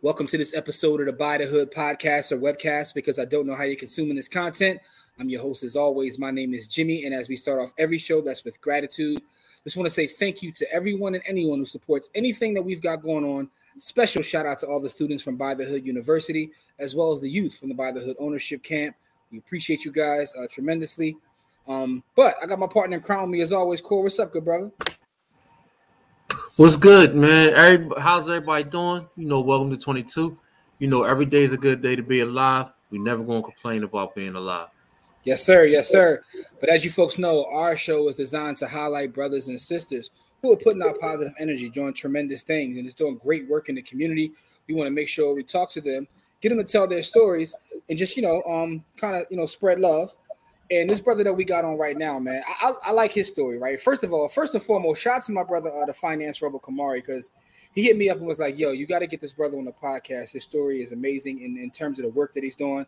Welcome to this episode of the Buy the Hood podcast or webcast because I don't know how you're consuming this content. I'm your host, as always. My name is Jimmy. And as we start off every show, that's with gratitude. Just want to say thank you to everyone and anyone who supports anything that we've got going on. Special shout out to all the students from Buy the Hood University, as well as the youth from the Buy the Hood Ownership Camp. We appreciate you guys uh, tremendously. Um, but I got my partner crime me as always. Core, what's up, good brother? What's good, man? How's everybody doing? You know, welcome to 22. You know, every day is a good day to be alive. We never gonna complain about being alive. Yes, sir. Yes, sir. But as you folks know, our show is designed to highlight brothers and sisters who are putting out positive energy, doing tremendous things, and it's doing great work in the community. We want to make sure we talk to them, get them to tell their stories, and just you know, um, kind of you know, spread love. And this brother that we got on right now, man, I, I, I, like his story, right? First of all, first and foremost, shout out to my brother, uh, the finance rebel Kamari, because he hit me up and was like, "Yo, you got to get this brother on the podcast. His story is amazing in, in terms of the work that he's doing."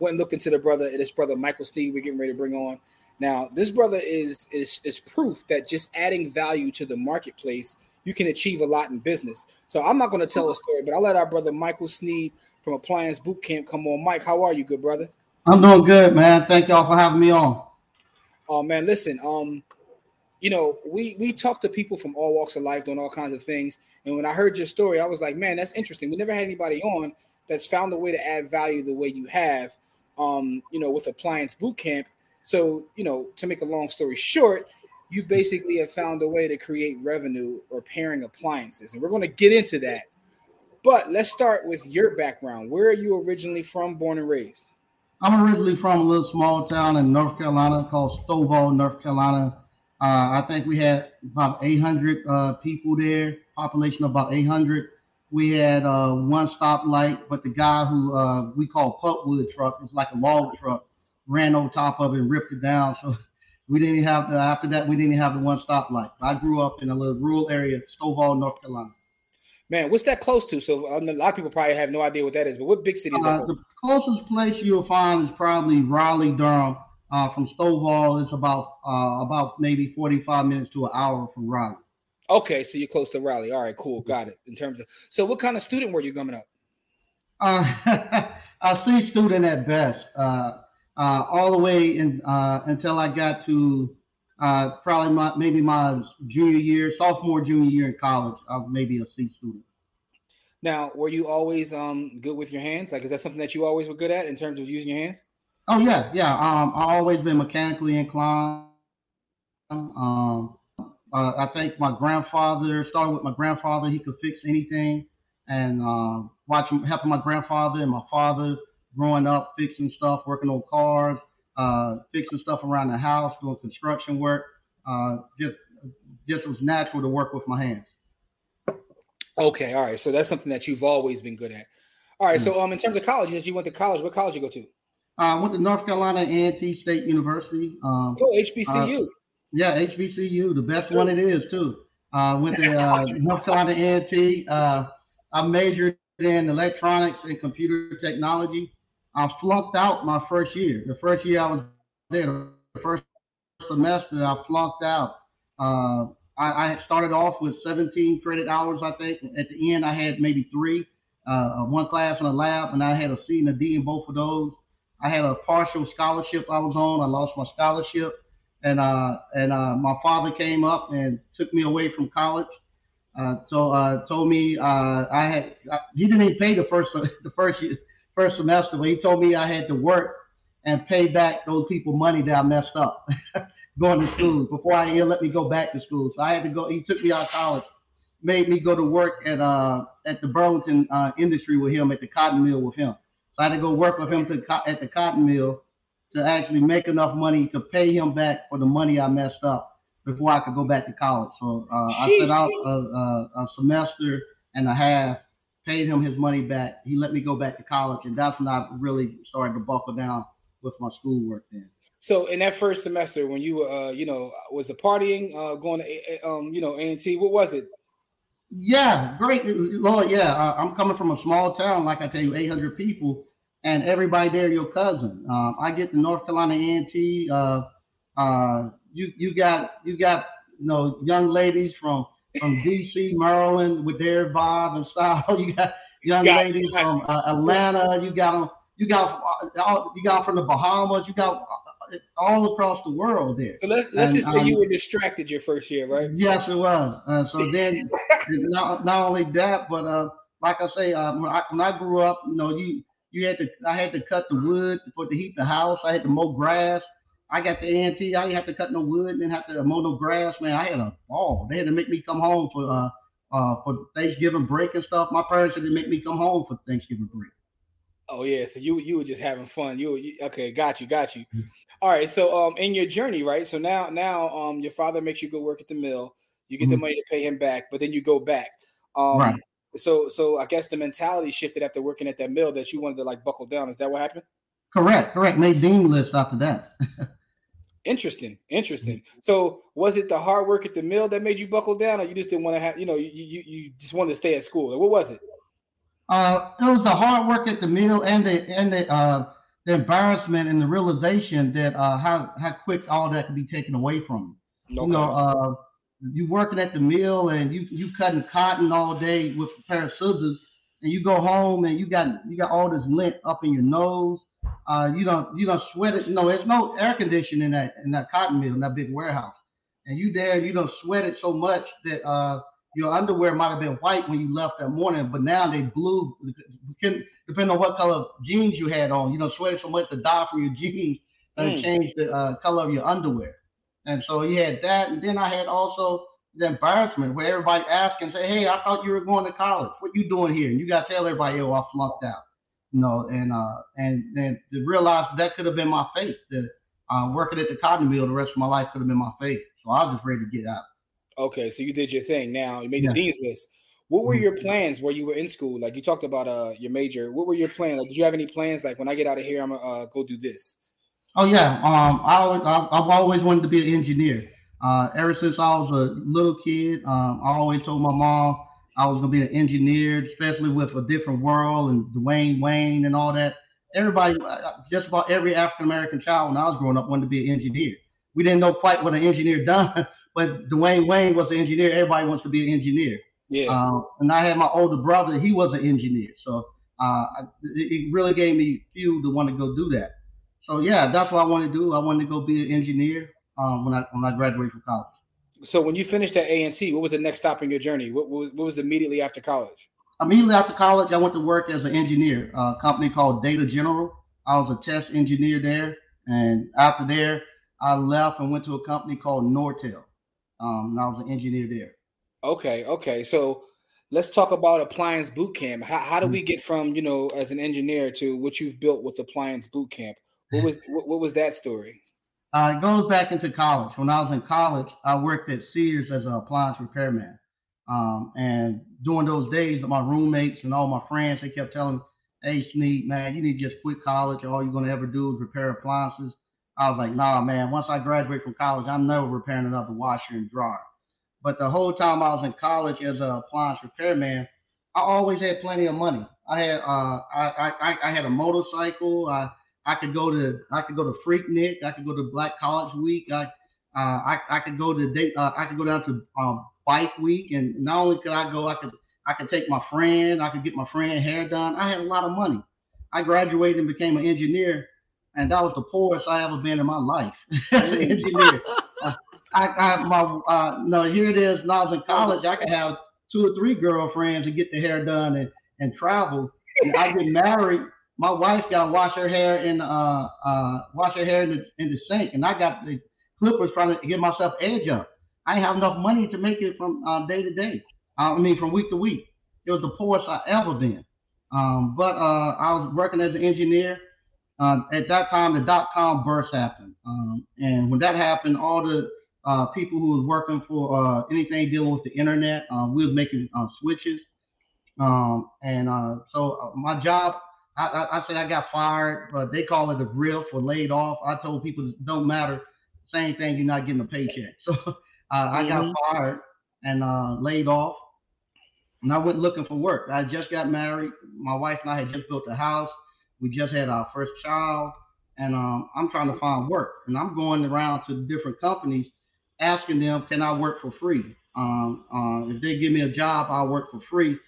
Went and looked into the brother, this brother Michael Sneed. We're getting ready to bring on. Now, this brother is is is proof that just adding value to the marketplace, you can achieve a lot in business. So I'm not going to tell a story, but I'll let our brother Michael Sneed from Appliance Boot Camp come on. Mike, how are you, good brother? I'm doing good, man. Thank y'all for having me on. Oh man, listen, um, you know, we we talk to people from all walks of life, doing all kinds of things. And when I heard your story, I was like, man, that's interesting. We never had anybody on that's found a way to add value the way you have, um, you know, with appliance boot camp. So, you know, to make a long story short, you basically have found a way to create revenue repairing appliances. And we're going to get into that. But let's start with your background. Where are you originally from, born and raised? I'm originally from a little small town in North Carolina called Stovall, North Carolina. Uh, I think we had about 800 uh, people there, population about 800. We had uh, one stoplight, but the guy who uh, we call pulpwood truck, it's like a log truck, ran on top of it and ripped it down. So we didn't have the, after that, we didn't have the one stoplight. I grew up in a little rural area, Stovall, North Carolina. Man, what's that close to? So a lot of people probably have no idea what that is, but what big city is that? Uh, the closest place you'll find is probably Raleigh, Durham. Uh, from Stovall, it's about uh, about maybe 45 minutes to an hour from Raleigh. Okay, so you're close to Raleigh. All right, cool, got it. In terms of, so what kind of student were you coming up? Uh, a C student at best. Uh, uh, all the way in, uh, until I got to uh, probably my maybe my junior year, sophomore, junior year in college, I was maybe a C student. Now, were you always um good with your hands? Like, is that something that you always were good at in terms of using your hands? Oh yeah, yeah. Um, I always been mechanically inclined. Um, uh, I think my grandfather started with my grandfather. He could fix anything, and uh, watching helping my grandfather and my father growing up fixing stuff, working on cars uh, fixing stuff around the house, doing construction work. Uh, just just was natural to work with my hands. Okay, all right. So that's something that you've always been good at. All right. Mm-hmm. So um, in terms of colleges, you went to college. What college you go to? Uh, I went to North Carolina A&T State University. Um, oh, HBCU. Uh, yeah, HBCU, the best one it is too. Uh, went to uh, North Carolina A&T. Uh, I majored in electronics and computer technology. I flunked out my first year. The first year I was there, the first semester I flunked out. Uh, I, I, started off with 17 credit hours, I think. At the end, I had maybe three, uh, one class and a lab, and I had a C and a D in both of those. I had a partial scholarship I was on. I lost my scholarship, and uh, and uh, my father came up and took me away from college. Uh, so uh, told me uh, I had he didn't even pay the first the first year first semester where he told me I had to work and pay back those people money that I messed up going to school before I he let me go back to school. So I had to go. He took me out of college, made me go to work at uh at the Burlington uh, industry with him at the cotton mill with him. So I had to go work with him to, at the cotton mill to actually make enough money to pay him back for the money I messed up before I could go back to college. So uh, I set out a, a, a semester and a half paid him his money back. He let me go back to college, and that's when I really started to buckle down with my schoolwork. Then. So in that first semester, when you uh, you know, was the partying uh, going to um, you know, A and T? What was it? Yeah, great, Lord. Yeah, uh, I'm coming from a small town, like I tell you, 800 people, and everybody there your cousin. Um, I get to North Carolina A&T. Uh, uh, you you got you got you know young ladies from from DC, Maryland with their vibe and style. You got young gotcha, ladies gotcha. from uh, Atlanta. You got them. You got uh, you got from the Bahamas. You got uh, all across the world there. So let's let's and, just say um, you were distracted your first year, right? Yes, it was. Uh, so then, not not only that, but uh, like I say, uh, when, I, when I grew up, you know, you you had to I had to cut the wood for to heat the house. I had to mow grass. I got the A&T. I didn't have to cut no wood, didn't have to mow no grass. Man, I had a ball. They had to make me come home for uh, uh, for Thanksgiving break and stuff. My parents had to make me come home for Thanksgiving break. Oh yeah, so you you were just having fun. You, you okay? Got you, got you. Mm-hmm. All right, so um, in your journey, right? So now now um, your father makes you go work at the mill. You get mm-hmm. the money to pay him back, but then you go back. Um, right. So so I guess the mentality shifted after working at that mill that you wanted to like buckle down. Is that what happened? Correct, correct. Made dean list after that. interesting, interesting. So was it the hard work at the mill that made you buckle down, or you just didn't want to have, you know, you you, you just wanted to stay at school? what was it? Uh, it was the hard work at the mill and the and the uh, the embarrassment and the realization that uh, how how quick all that could be taken away from you. Okay. You know, uh, you working at the mill and you you cutting cotton all day with a pair of scissors, and you go home and you got you got all this lint up in your nose uh, you don't you don't sweat it. No, there's no air conditioning in that in that cotton mill in that big warehouse. And you there, you don't sweat it so much that uh, your underwear might have been white when you left that morning, but now they blue. Depending on what color jeans you had on, you don't sweat it so much to dye from your jeans and mm. change the uh, color of your underwear. And so he had that, and then I had also the embarrassment where everybody asked and say, "Hey, I thought you were going to college. What you doing here?" And you got to tell everybody, "Oh, I flunked out." You know, and uh, and and to realize that could have been my fate. That uh, working at the cotton mill the rest of my life could have been my fate. So I was just ready to get out. Okay, so you did your thing. Now you made yeah. the dean's list. What were mm-hmm. your plans where you were in school? Like you talked about uh your major. What were your plans? Like, did you have any plans? Like when I get out of here, I'm gonna uh, go do this. Oh yeah, um, I always, I've always wanted to be an engineer. Uh, ever since I was a little kid, um, I always told my mom I was gonna be an engineer, especially with a different world and Dwayne Wayne and all that. Everybody, just about every African American child when I was growing up wanted to be an engineer. We didn't know quite what an engineer done, but Dwayne Wayne was an engineer. Everybody wants to be an engineer. Yeah. Uh, and I had my older brother; he was an engineer, so uh, it really gave me fuel to want to go do that. So yeah, that's what I wanted to do. I wanted to go be an engineer um, when I when I graduated from college. So when you finished at A&T, what was the next stop in your journey? What, what, what was immediately after college? Immediately after college, I went to work as an engineer, a company called Data General. I was a test engineer there, and after there, I left and went to a company called Nortel. Um, and I was an engineer there. Okay, okay. So let's talk about Appliance Boot Camp. How, how do we mm-hmm. get from you know as an engineer to what you've built with Appliance Boot Camp? What was what, what was that story? Uh, it goes back into college. When I was in college, I worked at Sears as an appliance repairman. Um, and during those days, my roommates and all my friends, they kept telling me, hey, Sneed, man, you need to just quit college. All you're going to ever do is repair appliances. I was like, nah, man, once I graduate from college, I'm never repairing another washer and dryer. But the whole time I was in college as an appliance repairman, I always had plenty of money. I had uh, I, I, I had a motorcycle. I I could go to I could go to Freaknik. I could go to Black College Week. I uh, I, I could go to date. Uh, I could go down to um, Bike Week, and not only could I go, I could I could take my friend. I could get my friend hair done. I had a lot of money. I graduated and became an engineer, and that was the poorest I ever been in my life. engineer. Uh, I, I my uh, no here it is. When I was in college, I could have two or three girlfriends and get the hair done and and travel. And I get married my wife got to wash her hair in uh uh wash her hair in the in the sink, and I got the clippers trying to get myself edge up. I didn't have enough money to make it from uh, day to day. I mean, from week to week. It was the poorest I ever been. Um, but uh, I was working as an engineer. Uh, at that time, the dot com burst happened, um, and when that happened, all the uh, people who was working for uh, anything dealing with the internet, uh, we was making uh, switches Um, and so my job, I, I, I said I got fired, but they call it a RIF or laid off. I told people it don't matter. Same thing, you're not getting a paycheck. So uh, I mm-hmm. got fired and uh, laid off. And I went looking for work. I just got married. My wife and I had just built a house. We just had our first child. And um, I'm trying to find work. And I'm going around to different companies asking them, can I work for free? Um, uh, if they give me a job, I'll work for free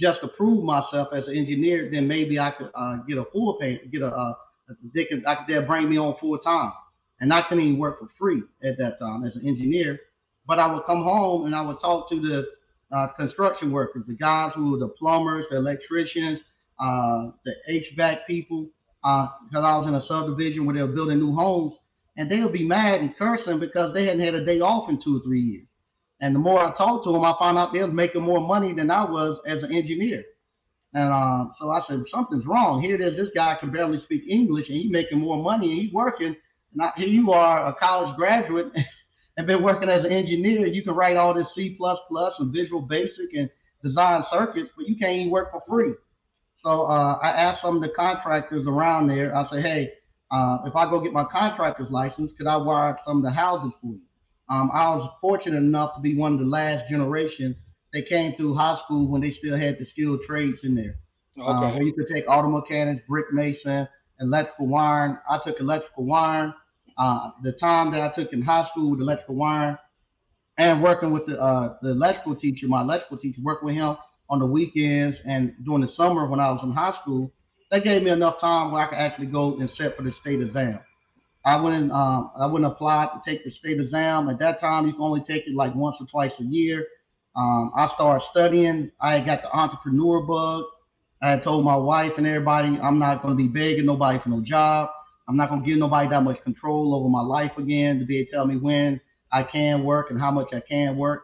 just to prove myself as an engineer, then maybe I could uh, get a full pay, get a, uh, they could, I could bring me on full time. And I couldn't even work for free at that time as an engineer. But I would come home and I would talk to the uh, construction workers, the guys who were the plumbers, the electricians, uh, the HVAC people, because uh, I was in a subdivision where they were building new homes, and they would be mad and cursing because they hadn't had a day off in two or three years. And the more I talked to them, I found out they was making more money than I was as an engineer. And uh, so I said, something's wrong. Here it is. This guy can barely speak English, and he's making more money, and he's working. And I, here you are, a college graduate, and been working as an engineer. You can write all this C++ and Visual Basic and design circuits, but you can't even work for free. So uh, I asked some of the contractors around there. I said, hey, uh, if I go get my contractor's license, could I wire some of the houses for you? Um, I was fortunate enough to be one of the last generation that came through high school when they still had the skilled trades in there. Uh, okay. Uh, where you could take auto mechanics, brick mason, electrical wiring. I took electrical wiring. Uh, the time that I took in high school with electrical wiring and working with the, uh, the electrical teacher, my electrical teacher, worked with him on the weekends and during the summer when I was in high school, that gave me enough time where I could actually go and sit for the state exam. I wouldn't um, I wouldn't apply to take the state exam. At that time, you can only take it like once or twice a year. Um, I started studying. I got the entrepreneur bug. I told my wife and everybody, I'm not going to be begging nobody for no job. I'm not going to give nobody that much control over my life again to be able to tell me when I can work and how much I can work.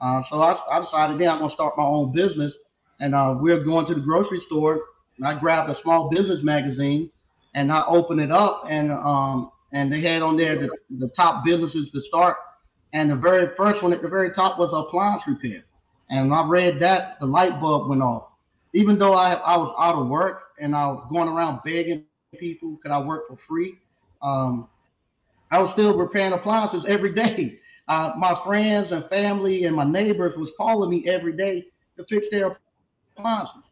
Uh, so I, I, decided then I'm going to start my own business. And uh, we we're going to the grocery store. And I grabbed a small business magazine and I opened it up and um, and they had on there the, the top businesses to start. And the very first one at the very top was appliance repair. And when I read that, the light bulb went off. Even though I, I was out of work and I was going around begging people, could I work for free? Um, I was still repairing appliances every day. Uh, my friends and family and my neighbors was calling me every day to fix their appliances,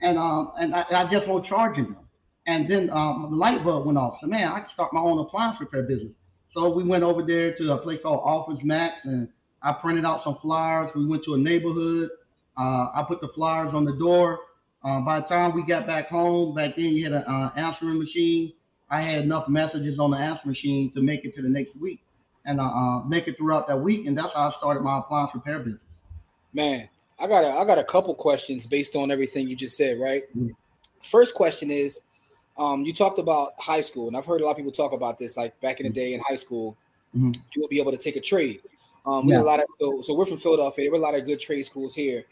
and um, and I, I just won't charging them. And then um, the light bulb went off. So man, I can start my own appliance repair business. So we went over there to a place called Office Max, and I printed out some flyers. We went to a neighborhood. Uh, I put the flyers on the door. Uh, by the time we got back home, back then you had an uh, answering machine. I had enough messages on the answering machine to make it to the next week, and uh, uh, make it throughout that week. And that's how I started my appliance repair business. Man, I got a I got a couple questions based on everything you just said. Right. Mm-hmm. First question is um, you talked about high school, and I've heard a lot of people talk about this. Like back in the day in high school, mm-hmm. you would be able to take a trade. Um, we yeah. a lot of so, so we're from Philadelphia. There were a lot of good trade schools here,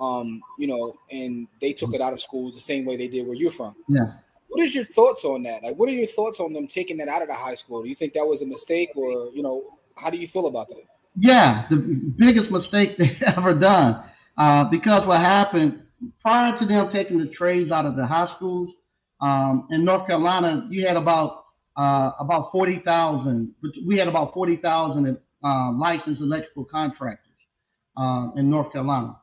um, you know, and they took it out of school the same way they did where you're from. Yeah. What is your thoughts on that? Like, what are your thoughts on them taking that out of the high school? Do you think that was a mistake, or you know, how do you feel about that? Yeah, the biggest mistake they ever done. Uh, because what happened prior to them taking the trades out of the high schools, um, in North Carolina, you had about uh, about forty thousand. We had about forty thousand uh, licensed electrical contractors uh, in North Carolina.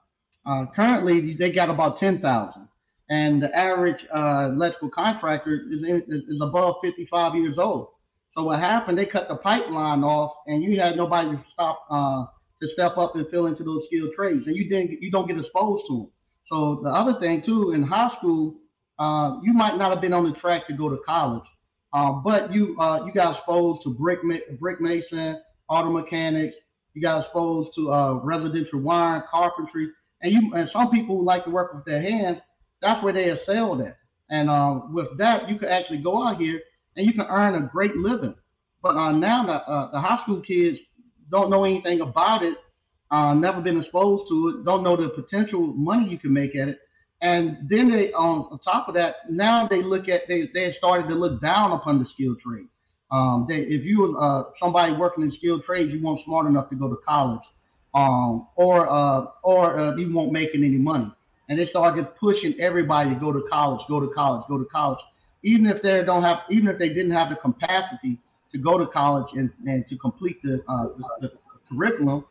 Uh, currently, they got about ten thousand, and the average uh, electrical contractor is, in, is above fifty-five years old. So what happened? They cut the pipeline off, and you had nobody to stop uh, to step up and fill into those skilled trades, and you didn't you don't get exposed to them. So the other thing too, in high school, uh, you might not have been on the track to go to college, uh, but you uh, you got exposed to brick brick mason, auto mechanics. You got exposed to uh, residential wiring, carpentry, and you and some people who like to work with their hands. That's where they excel at. And uh, with that, you can actually go out here and you can earn a great living. But now the, the high school kids don't know anything about it, never been exposed to it, don't know the potential money you can make at it. And then they, um, on top of that, now they look at they they started to look down upon the skilled trade. Um, they, if you uh, somebody working in skilled trades, you weren't smart enough to go to college, um, or uh, or uh, you weren't making any money. and they started pushing everybody to go to college, go to college, go to college, even if they don't have, even if they didn't have the capacity to go to college and, and to complete the, uh, the, the curriculum,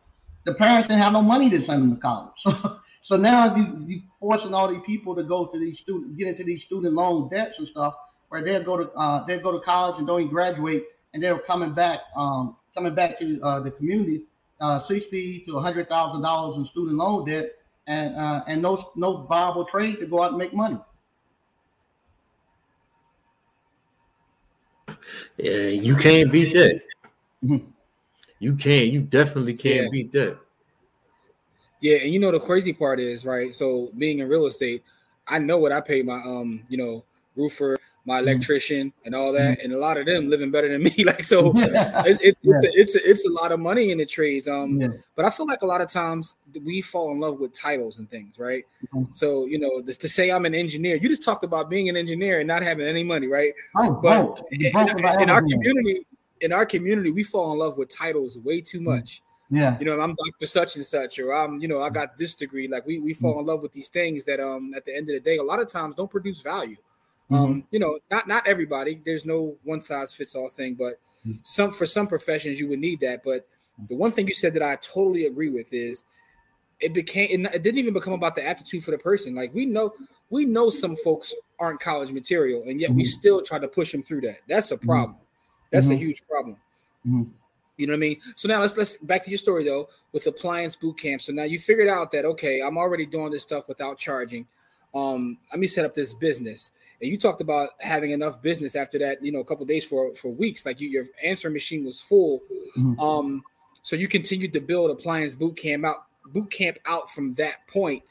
the parents didn't have no money to send them to college. so now you you forcing all these people to go to these student get into these student loan debts and stuff, where they'll go to uh, they'll go to college and don't even graduate, and they're coming back um, coming back to uh, the community, uh, sixty to hundred thousand dollars in student loan debt, and uh, and no no viable trade to go out and make money. Yeah, you can't beat that. Mm-hmm. You can't. You definitely can't yeah. beat that. Yeah, and you know the crazy part is right. So being in real estate, I know what I pay my um, you know, roofer, my mm-hmm. electrician, mm-hmm. and all that, mm-hmm. and a lot of them living better than me. Like so, it's it's, yeah. it's, a, it's, a, it's a lot of money in the trades. Um, yeah. but I feel like a lot of times we fall in love with titles and things, right? Mm-hmm. So you know, to say I'm an engineer, you just talked about being an engineer and not having any money, right? Oh, but in, in, in our community, in our community, we fall in love with titles way too mm. much. Yeah. You know, I'm Dr. Such and such, or I'm, you know, I got this degree. Like we we fall in love with these things that um at the end of the day, a lot of times don't produce value. Mm-hmm. Um, you know, not not everybody. There's no one size fits all thing, but mm. some for some professions you would need that. But the one thing you said that I totally agree with is it became it didn't even become about the aptitude for the person. Like we know we know some folks aren't college material, and yet mm-hmm. we still try to push them through that. That's a mm-hmm. problem. That's mm-hmm. a huge problem. Mm-hmm. You know what I mean? So now let's let's back to your story though with appliance boot camp. So now you figured out that okay, I'm already doing this stuff without charging. Um, let me set up this business. And you talked about having enough business after that, you know, a couple days for for weeks. Like you, your answering machine was full. Mm-hmm. Um, so you continued to build appliance boot camp out boot camp out from that point.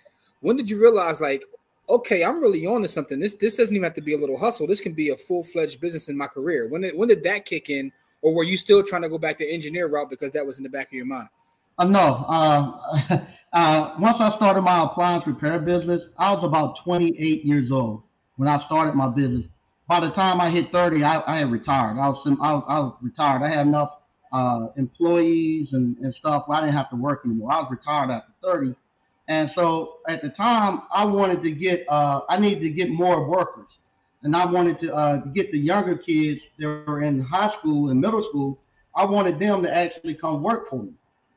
When did you realize like okay, I'm really on to something. This this doesn't even have to be a little hustle. This can be a full fledged business in my career. When did when did that kick in, or were you still trying to go back to engineer route because that was in the back of your mind? Uh, no. Uh, uh, once I started my appliance repair business, I was about 28 years old when I started my business. By the time I hit 30, I, I had retired. I was, I was I was retired. I had enough uh, employees and, and stuff. I didn't have to work anymore. I was retired after 30 and so at the time, I wanted to get, uh, I needed to get more workers. And I wanted to uh, get the younger kids that were in high school and middle school, I wanted them to actually come work for me.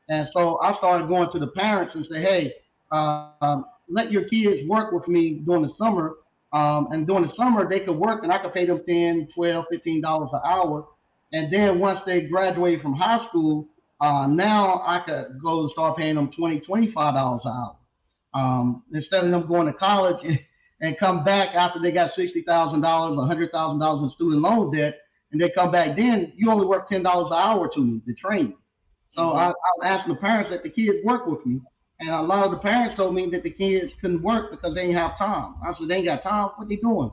And so I started going to the parents and say, hey, uh, um, let your kids work with me during the summer. Um, and during the summer, they could work and I could pay them 10, 12, 15 dollars an hour. And then once they graduate from high school, uh, now I could go and start paying them 20, 25 dollars an hour. Um, instead of them going to college and, come back after they got sixty thousand dollars, a hundred thousand dollars in student loan debt, and they come back, then you only work ten dollars an hour to me to train. So mm-hmm. I, I asking the parents that the kids work with me, and a lot of the parents told me that the kids couldn't work because they didn't have time. I said, they ain't got time. What they doing?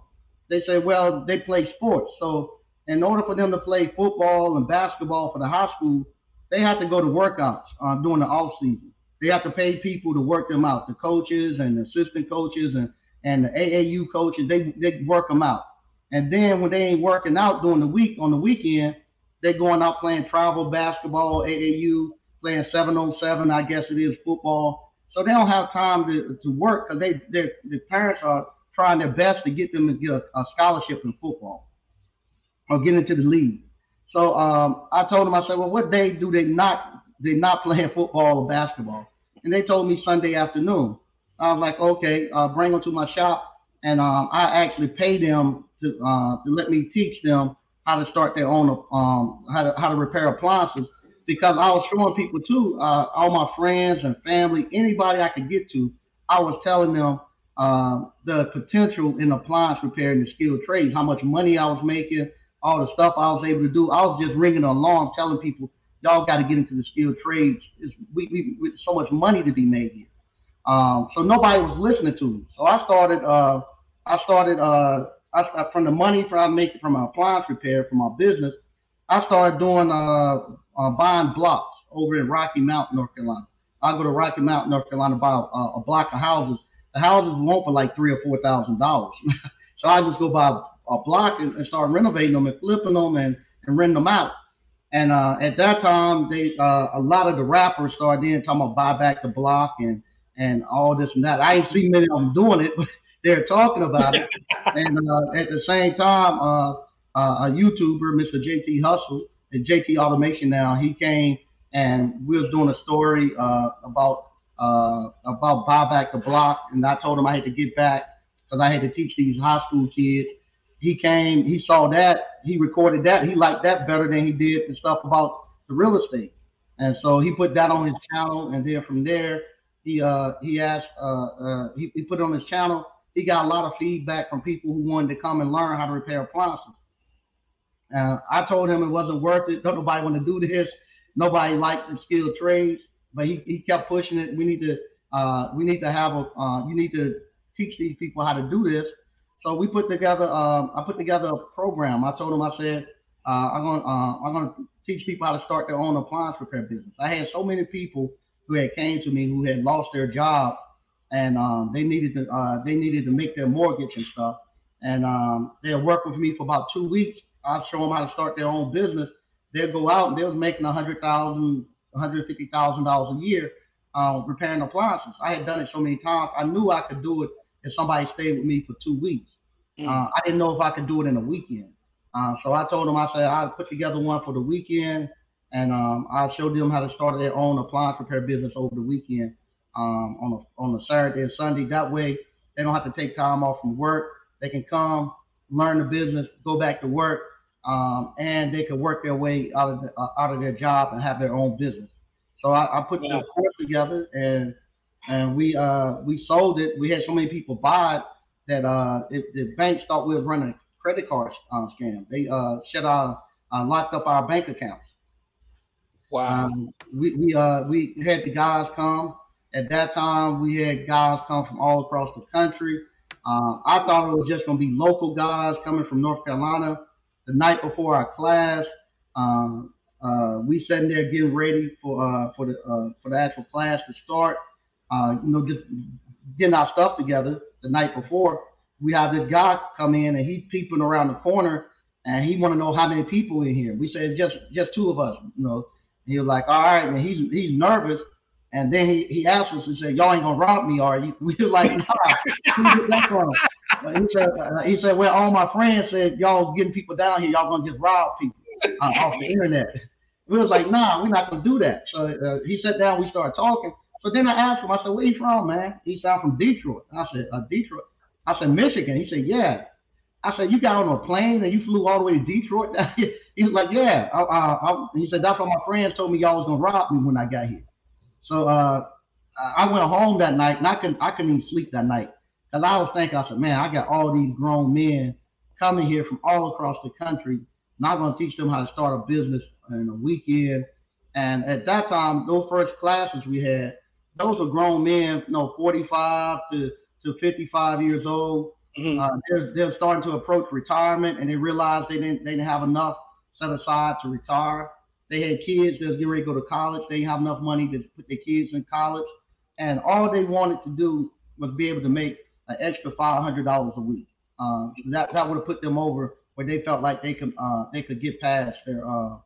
They said, well, they play sports. So in order for them to play football and basketball for the high school, they have to go to workouts uh, during the off season. They have to pay people to work them out, the coaches and assistant coaches and, and the AAU coaches. They they work them out. And then when they ain't working out during the week on the weekend, they're going out playing travel basketball, AAU, playing 707, I guess it is football. So they don't have time to, to work because they the parents are trying their best to get them to get a, a scholarship in football or get into the league. So um, I told them, I said, well, what day do they not they not playing football or basketball? and they told me Sunday afternoon. I was like, okay, uh, bring them to my shop, and um, I actually pay them to uh, to let me teach them how to start their own um, how to how to repair appliances because I was showing people too, uh, all my friends and family, anybody I could get to, I was telling them uh, the potential in appliance repair and the skilled trades, how much money I was making, all the stuff I was able to do. I was just ringing alarm, telling people y'all got to get into the skilled trades. It's, we, we, we, so much money to be made here. Um, so nobody was listening to me. So I started, uh, I started, uh, I, from the money from I make from my appliance repair for my business, I started doing, uh, uh, buying blocks over in Rocky Mount, North Carolina. I go to Rocky Mount, North Carolina, buy a, a block of houses. The houses won't for like three or four thousand dollars. so I just go buy a block and, and start renovating them and flipping them and, and renting them out. And uh, at that time, they uh, a lot of the rappers started then talking about buy back the block and and all this and that. I ain't seen many of them doing it, but they're talking about it. and uh, at the same time, uh, uh, a YouTuber, Mr. JT Hustle, at JT Automation now, he came and we was doing a story uh, about uh, about buy back the block, and I told him I had to get back because I had to teach these high school kids. He came, he saw that, he recorded that, he liked that better than he did the stuff about the real estate, and so he put that on his channel, and then from there he uh, he asked uh, uh, he, he put it on his channel. He got a lot of feedback from people who wanted to come and learn how to repair appliances. I told him it wasn't worth it. Don't nobody want to do this. Nobody likes the skilled trades, but he, he kept pushing it. We need to uh, we need to have a uh, you need to teach these people how to do this. So we put together um, I put together a program. I told him I said I'm gonna I'm gonna teach people how to start their own appliance repair business. I had so many people who had came to me who had lost their job and um, they needed to uh, they needed to make their mortgage and stuff. And um, they'll work with me for about two weeks. I'll show them how to start their own business. They'll go out and they was making a hundred thousand, hundred fifty thousand dollars a year uh, repairing appliances. I had done it so many times. I knew I could do it if somebody stayed with me for two weeks. Mm. Uh, I didn't know if I could do it in a weekend. Uh, so I told them, I said, I'll put together one for the weekend and um, I showed them how to start their own appliance repair business over the weekend um, on a on a Saturday and Sunday. That way, they don't have to take time off from work. They can come, learn the business, go back to work, um, and they can work their way out of the, uh, out of their job and have their own business. So I, I put yeah. this course together, and and we uh, we sold it. We had so many people buy it that uh, it, the banks thought we were running a credit card uh, scam. They uh, shut our uh, locked up our bank accounts. Wow. Um, we we uh we had the guys come. At that time, we had guys come from all across the country. Uh, I thought it was just going to be local guys coming from North Carolina. The night before our class, um, uh, we sitting there getting ready for uh, for the uh, for the actual class to start. Uh, you know, just getting our stuff together the night before. We have this guy come in and he's peeping around the corner and he want to know how many people in here. We said just just two of us. You know, he was like, all right, and he's he's nervous. And then he, he asked us and said, y'all ain't gonna rob me, are you? We were like, nah? He said, uh, he said, well, all my friends said y'all getting people down here, y'all gonna just rob people uh, off the internet. We was like, nah, we're not gonna do that. So uh, he sat down, we started talking. So then I asked him, I said, where you from, man? He said, I'm from Detroit. I said, uh, Detroit. I said, Michigan. He said, yeah. I said, you got on a plane and you flew all the way to Detroit? he was like, yeah. I, I, I, he said, that's what my friends told me y'all was gonna rob me when I got here. So uh, I went home that night and I couldn't, I couldn't even sleep that night I was thinking, I said, man, I got all these grown men coming here from all across the country. Not going to teach them how to start a business in a weekend. And at that time, those first classes we had, those were grown men, you know, 45 to, to 55 years old Mm-hmm. Uh, they're, they're starting to approach retirement and they realized they didn't, they didn't have enough set aside to retire. They had kids that was getting ready to go to college. They didn't have enough money to put their kids in college. And all they wanted to do was be able to make an extra $500 a week. Uh, that, that would have put them over where they felt like they could, uh, they could get past their, uh,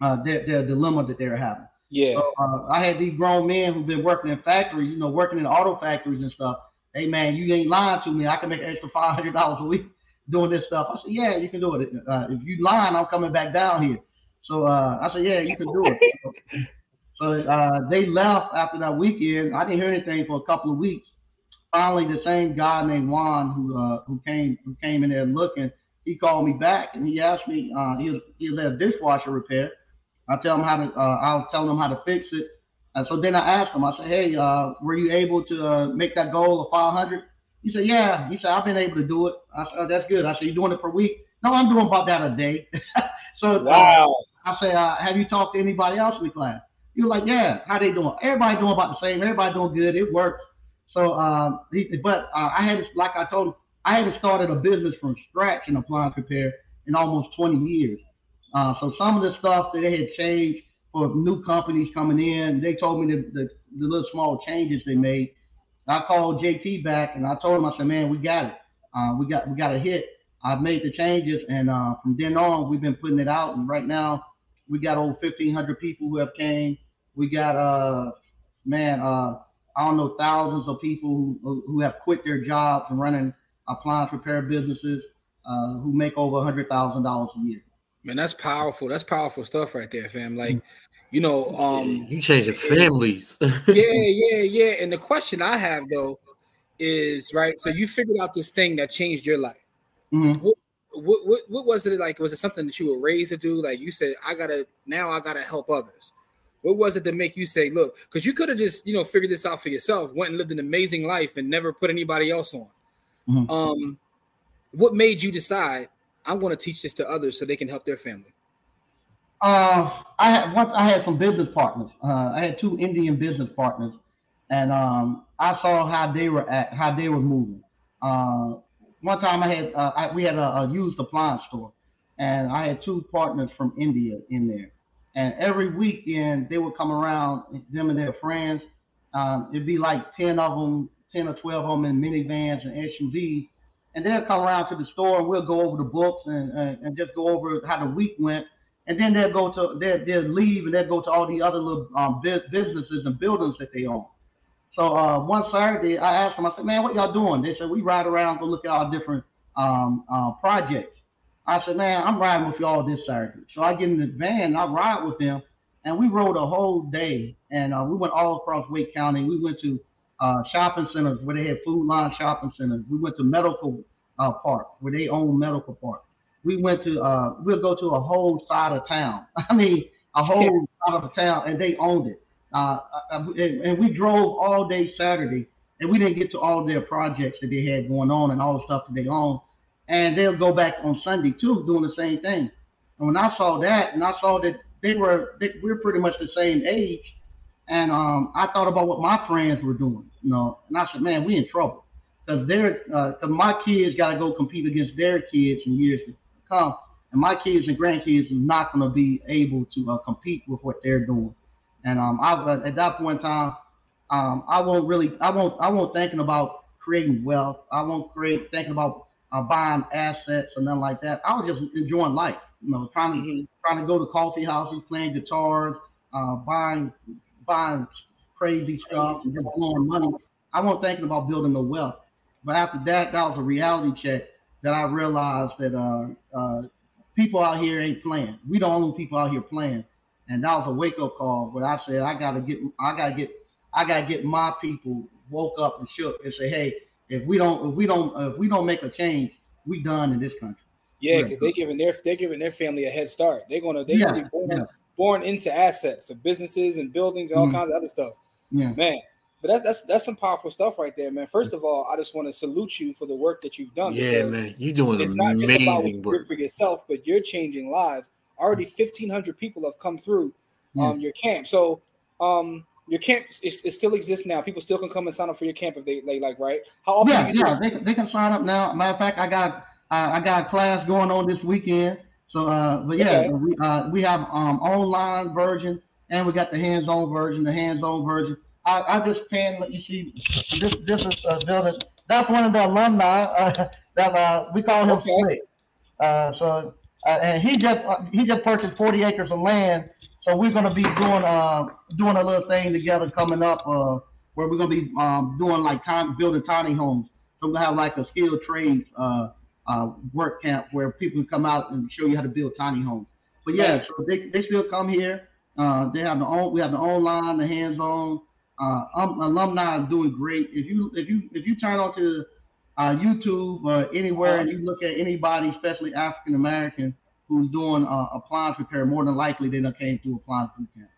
uh, their, their dilemma that they were having. Yeah. So, uh, I had these grown men who've been working in factories, you know, working in auto factories and stuff hey man, you ain't lying to me. I can make an extra five hundred dollars a week doing this stuff. I said, yeah, you can do it. Uh, if you lying, I'm coming back down here. So uh, I said, yeah, you can do it. so uh, they left after that weekend. I didn't hear anything for a couple of weeks. Finally, the same guy named Juan who uh, who came who came in there looking, he called me back and he asked me. Uh, he was he was at a dishwasher repair. I tell him how to. Uh, I was telling him how to fix it. And so then I asked him, I said, hey, uh, were you able to uh, make that goal of 500? He said, yeah. He said, I've been able to do it. I said, oh, that's good. I said, you doing it per week? No, I'm doing about that a day. so uh, wow. Uh, I said, uh, have you talked to anybody else in the class? He was like, yeah. How they doing? Everybody doing about the same. Everybody doing good. It works. So, um, he, but uh, I had, like I told him, I had started a business from scratch in appliance repair in almost 20 years. Uh, so some of the stuff that they had changed for new companies coming in. They told me the, the, the little small changes they made. I called JT back and I told him, I said, man, we got it. Uh, we got we got a hit. I've made the changes, and uh, from then on, we've been putting it out. And right now, we got over 1,500 people who have came. We got uh, man, uh, I don't know thousands of people who who have quit their jobs and running appliance repair businesses uh, who make over a hundred thousand dollars a year. Man, that's powerful. That's powerful stuff right there, fam. Like, you know, um, you changing families. yeah, yeah, yeah. And the question I have though is right. So you figured out this thing that changed your life. Mm-hmm. What, what, what what was it like? Was it something that you were raised to do? Like you said, I gotta now I gotta help others. What was it to make you say, look, because you could have just, you know, figured this out for yourself, went and lived an amazing life and never put anybody else on. Mm-hmm. Um, what made you decide I'm going to teach this to others so they can help their family? Uh, I had once I had some business partners. Uh, I had two Indian business partners, and um, I saw how they were at, how they were moving. Uh, one time I had uh, I, we had a, a used appliance store, and I had two partners from India in there, and every weekend they would come around, them and their friends. Um, it'd be like 10 of them, 10 or 12 of them in minivans and SUVs. And they'll come around to the store and we'll go over the books and, and, and just go over how the week went. And then they'll go to, they'll, they'll leave and they'll go to all the other little um, businesses and buildings that they own. So uh, one Saturday, I asked them, I said, man, what y'all doing? They said, we ride around, go look at all different um, uh, projects. I said, man, I'm riding with y'all this Saturday. So I get in the van, and I ride with them, and we rode a whole day. And uh, we went all across Wake County. We went to uh, shopping centers where they had Food Lion shopping centers. We went to medical uh, park where they own medical park. We went to, uh, we'll go to a whole side of town. I mean, a whole side of the town, and they owned it. Uh, uh, and, and we drove all day Saturday, and we didn't get to all their projects that they had going on and all the stuff that they own and they'll go back on Sunday too, doing the same thing. And when I saw that, and I saw that they were, they, we're pretty much the same age, and um, I thought about what my friends were doing, you know, and I said, man, we in trouble because because uh, my kids got to go compete against their kids in years to come, and my kids and grandkids are not going to be able to uh, compete with what they're doing. And um, I, at that point in time, um, I won't really, I won't, I won't thinking about creating wealth. I won't create thinking about uh, buying assets or nothing like that. I was just enjoying life, you know, trying to mm-hmm. trying to go to coffee houses, playing guitars, uh, buying buying crazy stuff and just blowing money. I wasn't thinking about building no wealth. But after that, that was a reality check that I realized that uh, uh, people out here ain't playing. We the only people out here playing, and that was a wake up call. Where I said I gotta get, I gotta get, I gotta get my people woke up and shook and say, hey, if we don't, if we don't, if we don't make a change, we done in this country. Yeah, because they're giving their they're giving their family a head start. They're gonna they're yeah, gonna be born, yeah. born into assets of businesses and buildings and all mm-hmm. kinds of other stuff. Yeah, man. But that's that's that's some powerful stuff right there, man. First of all, I just want to salute you for the work that you've done. Yeah, man, you're doing it's not just about work for yourself, but you're changing lives. Already, fifteen hundred people have come through um, your camp. So, um, your camp is, it still exists now. People still can come and sign up for your camp if they, they like, right? How often? Yeah, yeah, they, they can sign up now. Matter of fact, I got uh, I got a class going on this weekend. So, uh, but yeah, okay. we uh, we have um online version and we got the hands-on version. The hands-on version. I, I just can't let you see this. This is uh, building. That's one of the alumni uh, that uh, we call him okay. Uh, so uh, and he just uh, he just purchased 40 acres of land so we're gonna be doing uh doing a little thing together coming up uh where we're gonna be um doing like time building tiny homes. So we're gonna have like a skilled trades uh uh work camp where people can come out and show you how to build tiny homes. But yeah, so they, they still come here. Uh, they have the on we have the online, the hands-on. Uh, um, alumni are doing great. If you if you if you turn on to uh, YouTube or anywhere and you look at anybody, especially African American, who's doing uh, appliance repair, more than likely they done came through appliance boot camp.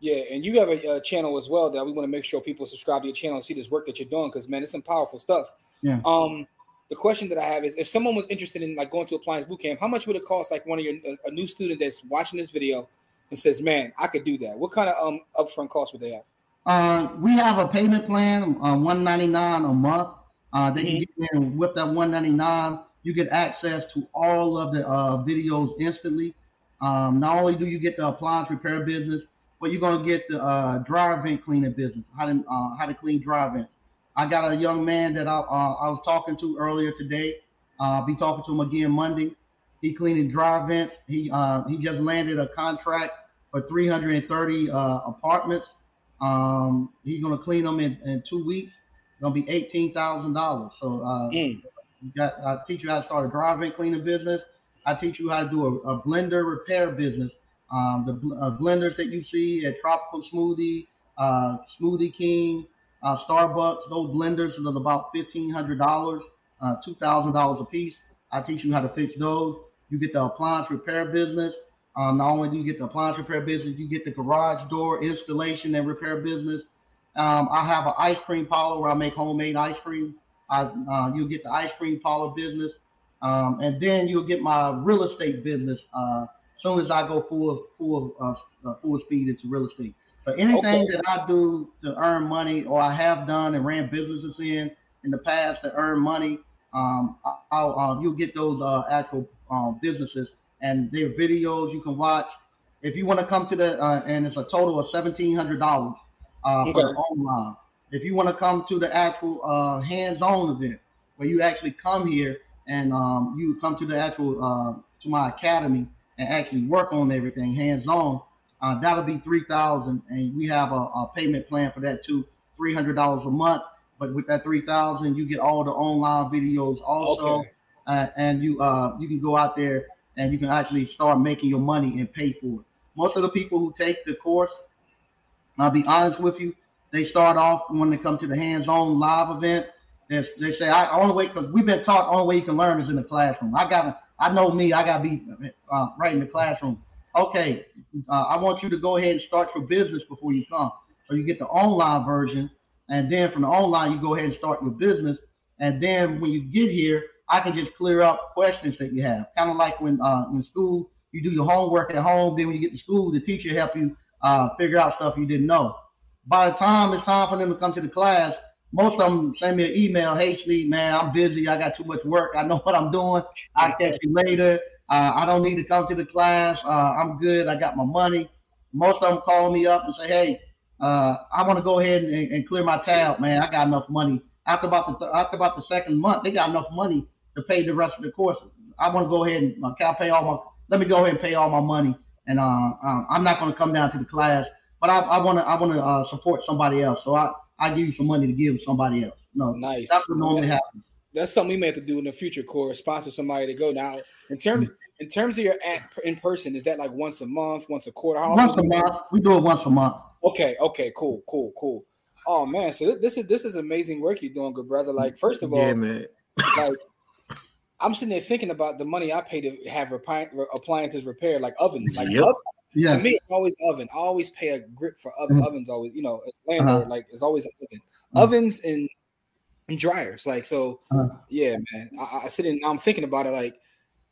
Yeah, and you have a, a, channel as well that we want to make sure people subscribe to your channel and see this work that you're doing because man, it's some powerful stuff. Yeah. Um, the question that I have is, if someone was interested in like going to appliance boot camp, how much would it cost? Like one of your a, a new student that's watching this video and says, "Man, I could do that." What kind of um upfront cost would they have? Uh, we have a payment plan, uh, one ninety nine a month. Uh, they mm-hmm. can get in with that one ninety nine you get access to all of the uh, videos instantly. Um, not only do you get the appliance repair business, but you're gonna get the uh, dry vent cleaning business, how to uh, how to clean dry vents. I got a young man that I, uh, I was talking to earlier today. I'll be talking to him again Monday. He cleaning dry vents. He uh, he just landed a contract for 330 uh, apartments Um, he's gonna clean them in, in two weeks. It's gonna be eighteen thousand dollars. So uh, mm. you got I teach you how to start a dry vent cleaning business. I teach you how to do a, a blender repair business. Um, the uh, blenders that you see at Tropical Smoothie, uh, Smoothie King, uh, Starbucks, those blenders are about fifteen hundred dollars, uh, two thousand dollars a piece. I teach you how to fix those. You get the appliance repair business. Um, not only do you get the appliance repair business, you get the garage door installation and repair business. Um, I have an ice cream parlor where I make homemade ice cream. I, uh, you'll get the ice cream parlor business, um, and then you'll get my real estate business. Uh, as soon as I go full full uh, uh full speed into real estate. So anything okay. that I do to earn money, or I have done and ran businesses in in the past to earn money, um, I'll, uh, you'll get those uh, actual businesses and their videos you can watch. If you want to come to the, uh, and it's a total of seventeen hundred dollars uh, okay. for online. If you want to come to the actual uh, hands-on event where you actually come here and um, you come to the actual uh, to my academy and actually work on everything hands-on, uh, that'll be three thousand, and we have a, a, payment plan for that too, three hundred dollars a month. But with that three thousand, you get all the online videos also, okay. uh, and you uh, you can go out there and you can actually start making your money and pay for it. Most of the people who take the course, I'll be honest with you, they start off when they come to the hands-on live event. They, they say, I only way because we've been taught only way you can learn is in the classroom. I got I know me, I gotta be uh, right in the classroom. Okay, uh, I want you to go ahead and start your business before you come. So you get the online version, and then from the online you go ahead and start your business. And then when you get here, I can just clear up questions that you have. Kind of like when uh, in school you do your homework at home. Then when you get to school, the teacher help you uh, figure out stuff you didn't know. By the time it's time for them to come to the class, most of them send me an email. Hey, Sneed, man, I'm busy. I got too much work. I know what I'm doing. I'll catch you later. Uh, I don't need to come to the class. Uh, I'm good. I got my money. Most of them call me up and say, hey, uh, I want to go ahead and, and, clear my tab, man. I got enough money. After about the after about the second month, they got enough money to pay the rest of the course. I want to go ahead and uh, can I pay all my let me go ahead and pay all my money, and uh, um, I'm not going to come down to the class, but I want to I want to uh, support somebody else. So I I give you some money to give somebody else. No, nice. That's what normally happens. That's something we may have to do in the future. Core sponsor somebody to go now. In terms in terms of your at in person, is that like once a month, once a quarter? How once a month. We do it once a month. Okay. Okay. Cool. Cool. Cool. Oh man, so this is this is amazing work you're doing, good brother. Like first of all, yeah, man. like I'm sitting there thinking about the money I pay to have appliances repaired, like ovens. Like yep. ovens. Yeah. to me, it's always oven. I always pay a grip for oven. Mm-hmm. Ovens always, you know, it's landlord, uh-huh. like it's always an oven. Mm-hmm. Ovens and, and dryers, like so. Uh-huh. Yeah, man. I, I sit in. I'm thinking about it, like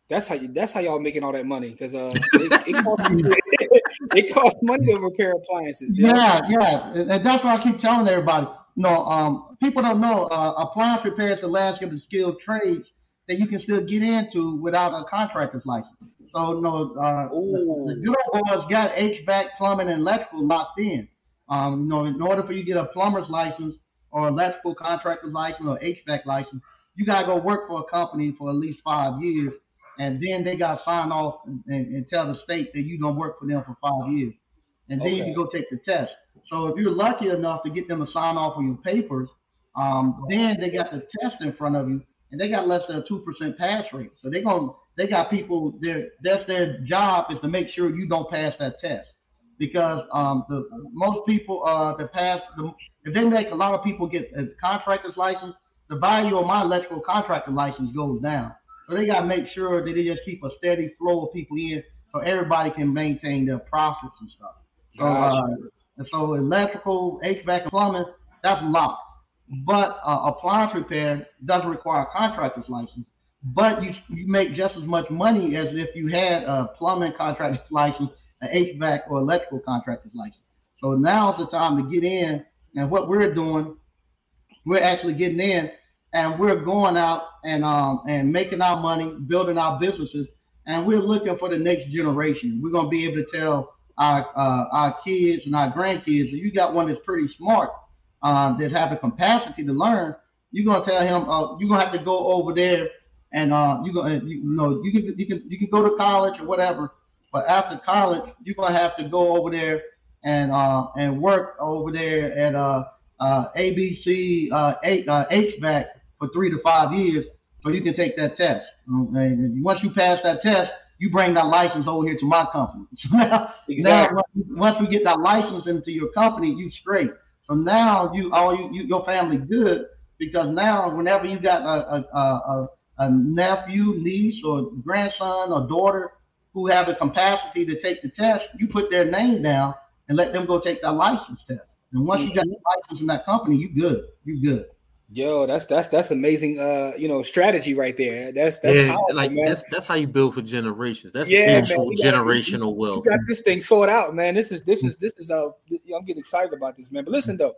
that's how you. That's how y'all making all that money because uh, it, it, costs, it, costs, money to repair appliances. Yeah, know? yeah, and that's why I keep telling everybody. You know, um, people don't know uh, appliance repairs the last of the skilled trades that you can still get into without a contractor's license. So, no, uh, the, the good old boys got HVAC, plumbing, and electrical locked in. Um, you know, in order for you to get a plumber's license or electrical contractor's license or HVAC license, you gotta go work for a company for at least five years, and then they got to sign off and, and, and, tell the state that you don't work for them for five years, and then okay. you can go take the test. So if you're lucky enough to get them to sign off on your papers, um, then they got the test in front of you, and they got less than a two percent pass rate. So they going they got people there. That's their job is to make sure you don't pass that test because um, the most people uh, that pass the, if they make a lot of people get a contractor's license, the value of my electrical contractor license goes down. So they got to make sure that they just keep a steady flow of people in so everybody can maintain their profits and stuff. So, uh, and so electrical, HVAC, and plumbing, that's locked. But uh, appliance repair doesn't require a contractor's license. But you you make just as much money as if you had a plumbing contractor's license, an HVAC or electrical contractor's license. So now's the time to get in. And what we're doing, we're actually getting in and we're going out and um and making our money, building our businesses, and we're looking for the next generation. We're gonna be able to tell our uh, our kids and our grandkids that you got one that's pretty smart uh, that have the capacity to learn, you're gonna tell him uh, you're gonna have to go over there and uh, you're gonna you, you know you can you can you can go to college or whatever, but after college you're gonna have to go over there and uh, and work over there at uh, uh, ABC uh, H, uh, HVAC for three to five years, so you can take that test. And once you pass that test, you bring that license over here to my company. now, exactly. now, once we get that license into your company, you straight. From now, you all you, you your family good because now whenever you got a, a, a, a nephew, niece, or grandson or daughter who have the capacity to take the test, you put their name down and let them go take that license test. And once mm-hmm. you got the license in that company, you good. You good. Yo, that's that's that's amazing. Uh, you know, strategy right there. That's that's yeah, powerful, like man. that's that's how you build for generations. That's yeah, actual man, generational got, wealth. You got this thing sorted out, man. This is this is this is uh, I'm getting excited about this, man. But listen though,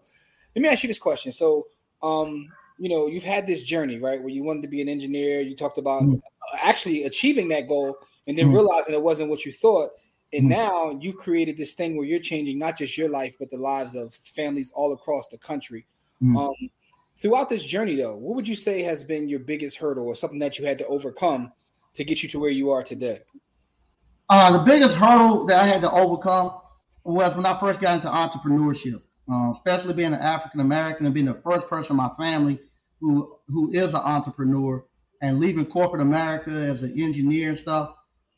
let me ask you this question. So, um, you know, you've had this journey, right, where you wanted to be an engineer. You talked about mm. actually achieving that goal, and then mm. realizing it wasn't what you thought. And mm. now you've created this thing where you're changing not just your life, but the lives of families all across the country. Mm. Um, throughout this journey, though, what would you say has been your biggest hurdle or something that you had to overcome to get you to where you are today? Uh, the biggest hurdle that I had to overcome was when I first got into entrepreneurship, uh, especially being an African American and being the first person in my family who who is an entrepreneur and leaving corporate America as an engineer and stuff.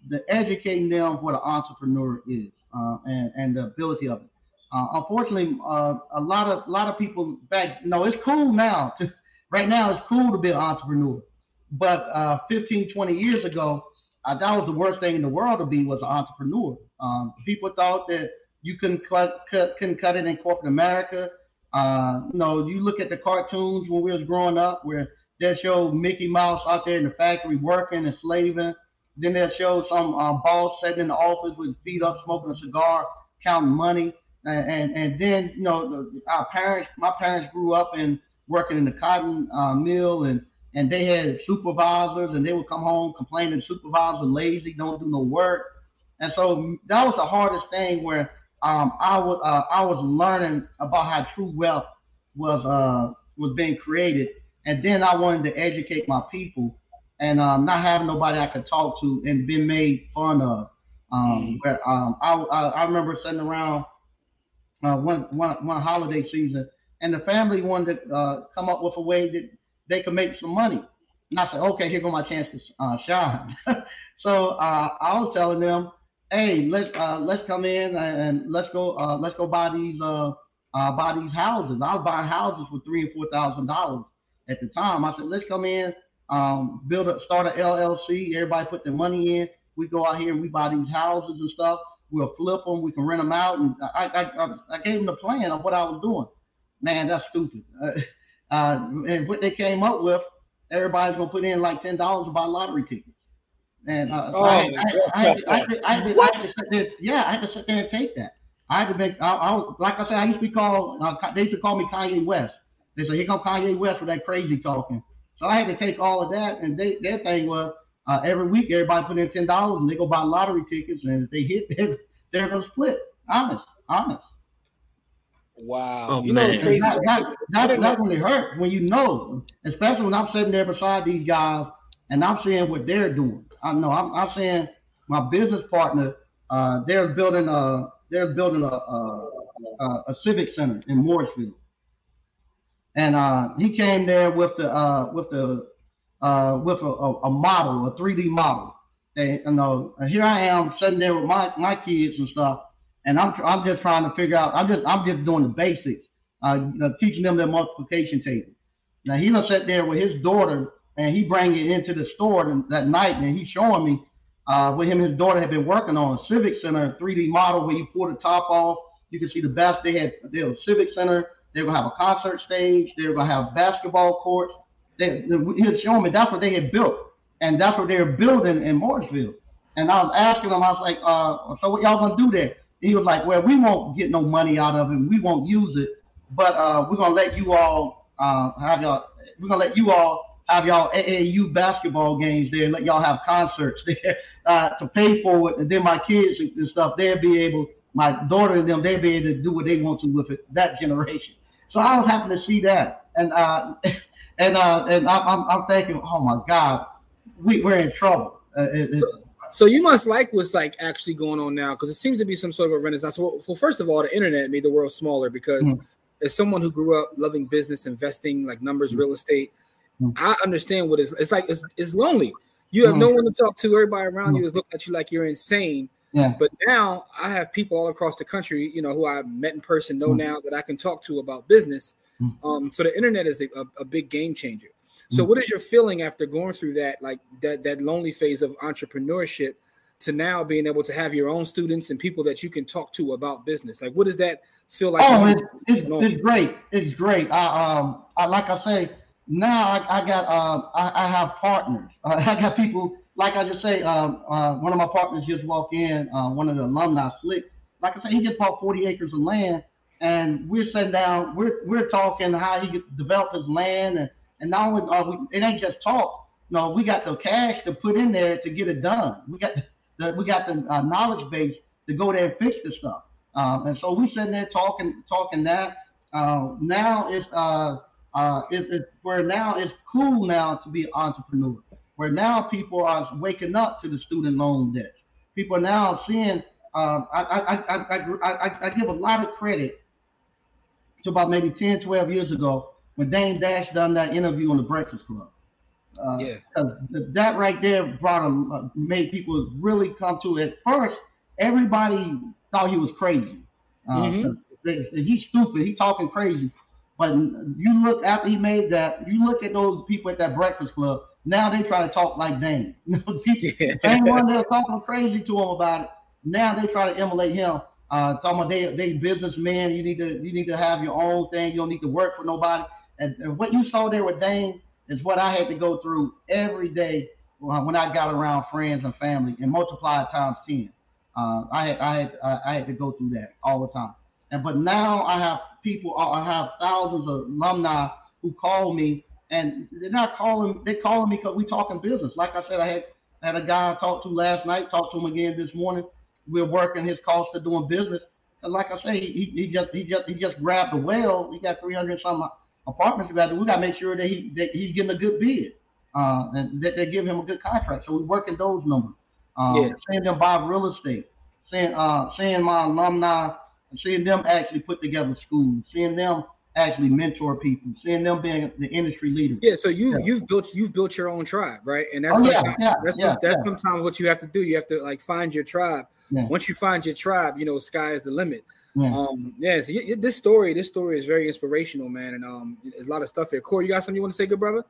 The educating them what an entrepreneur is uh, and and the ability of it. Uh, unfortunately, uh, a lot of lot of people back. No, it's cool now. right now, it's cool to be an entrepreneur. But uh, 15, 20 years ago, uh, that was the worst thing in the world to be was an entrepreneur. Um, people thought that you couldn't cut, cut couldn't cut it in corporate America. Uh, you know, you look at the cartoons when we was growing up, where they show Mickey Mouse out there in the factory working and slaving. Then they'll show some uh, boss sitting in the office with feet up, smoking a cigar, counting money and and then you know our parents, my parents grew up in working in the cotton uh, mill, and and they had supervisors, and they would come home complaining supervisors lazy, don't do no work, and so that was the hardest thing where um, I was uh, I was learning about how true wealth was uh, was being created, and then I wanted to educate my people, and um, not having nobody I could talk to and being made fun of. Um, mm. but, um, I, I I remember sitting around uh, one, one, one holiday season, and the family wanted to uh, come up with a way that they could make some money. And I said, okay, here go my chance to uh, shine. so uh, I was telling them, hey, let's uh, let's come in and let's go uh, let's go buy these buy these houses. I was buying houses for three and four thousand dollars at the time. I said, let's come in, um, build a start a LLC. Everybody put their money in. We go out here and we buy these houses and stuff. We'll flip them. We can rent them out. And I, I, I gave them the plan of what I was doing. Man, that's stupid. Uh, uh, and what they came up with, everybody's gonna put in like ten dollars to buy lottery tickets. And uh, oh, I, I, I, yeah, I had to sit there and take that. I had to make. I, I was like I said, I used to be called. Uh, they used to call me Kanye West. They said, "Here come Kanye West with that crazy talking." So I had to take all of that, and they, their thing was, uh, every week, everybody put in ten dollars and they go buy lottery tickets, and if they hit, they're, they're gonna split. Honest, honest. Wow. Oh, you man. know, it's crazy. That, that, that, that really hurt when you know, especially when I'm sitting there beside these guys and I'm seeing what they're doing. I know I'm, I'm seeing my business partner. Uh, they're building a they're building a, a, a, civic center in Mooresville, and uh, he came there with the uh, with the uh, with a, a, model, a 3D model. And, you know, here I am sitting there with my, my kids and stuff, and I'm I'm just trying to figure out. I'm just I'm just doing the basics, uh, teaching them their multiplication table. Now he was sat there with his daughter, and he bring it into the store that night, and he's showing me uh, what him and his daughter had been working on a Civic Center 3D model where you pull the top off. You can see the best. They had they have a Civic Center. They're gonna have a concert stage. They're gonna have basketball courts. They, he had shown me that's what they had built, and that's what they were building in Mooresville. And I was asking him, I was like, uh, so what y'all gonna do there? He was like, well, we won't get no money out of it. We won't use it, but uh, we're gonna let you all uh, have y'all. We're gonna let you all have y'all AAU basketball games there. Let y'all have concerts there uh, to pay for it, and then my kids and stuff, they'll be able. My daughter and them, they'll be able to do what they want to with it. That generation. So I was happy to see that, and uh, And uh, and I'm, I'm, thinking, oh my God, we, we're in trouble. Uh, it, so, So you must like what's like actually going on now because it seems to be some sort of a renaissance. Well, well first of all, the internet made the world smaller because mm-hmm. as someone who grew up loving business, investing, like numbers, mm-hmm. real estate, mm-hmm. I understand what it's, it's like. It's, it's lonely. You have no mm-hmm. one to talk to. Everybody around you mm-hmm. is looking at you like you're insane. Yeah. But now I have people all across the country, you know, who I met in person, know now that I can talk to about business. Um, so the internet is a, a, big game changer. So, what is your feeling after going through that, like that that lonely phase of entrepreneurship, to now being able to have your own students and people that you can talk to about business? Like, what does that feel like? Oh, it's, it's, it's, great. It's great. I um, I, like I say, now I, I got uh, I, I have partners. Uh, I got people like I just say. Um, uh, one of my partners just walked in. Uh, one of the alumni, Slick. Like I say, he just bought 40 acres of land, and we're sitting down. We're we're talking how he developed his land and and not only are we, it ain't just talk. No, we got the cash to put in there to get it done. We got the, we got the uh, knowledge base to go there and fix the stuff. Um, and so we sitting there talking, talking that. Uh, now it's uh, uh, it, it, where now it's cool now to be an entrepreneur. Where now people are waking up to the student loan debt. People are now seeing. Um, I, I, I, I, I, I give a lot of credit to about maybe 10, 12 years ago when Dame Dash done that interview on the Breakfast Club. Uh, yeah. That right there brought a, uh, made people really come to it. First, everybody thought he was crazy. Uh, mm-hmm. He's stupid. He's talking crazy. But you look after he made that, you look at those people at that Breakfast Club. Now they try to talk like Dame. people, yeah. one that was talking crazy to him about it. Now they try to emulate him. Uh, talking about they they businessmen. You need to you need to have your own thing. You don't need to work for nobody. And, and what you saw there with Dame is what I had to go through every day when I got around friends and family and multiplied times 10. Uh, I had I had uh, I had to go through that all the time. And but now I have people I have thousands of alumni who call me and they're not calling they're calling me because we talking business. Like I said, I had had a guy I talked to last night, talked to him again this morning. We're working his cost of doing business. And like I say, he, he just he just he just grabbed the well. He got 300 some apartments we we got to make sure that he that he's getting a good bid, uh, and that they give him a good contract. So we're working those numbers. Um, yeah. Seeing them buy real estate, seeing uh, seeing my alumni, seeing them actually put together schools, seeing them actually mentor people, seeing them being the industry leader. Yeah, so you yeah. you've built you've built your own tribe, right? And that's oh, yeah, yeah, that's yeah, that's yeah. sometimes what you have to do. You have to like find your tribe. Once you find your tribe, you know, sky is the limit. Yeah. Um, yeah, so y- this story, this story is very inspirational, man, and um, there's a lot of stuff here. Corey, you got something you want to say, good brother?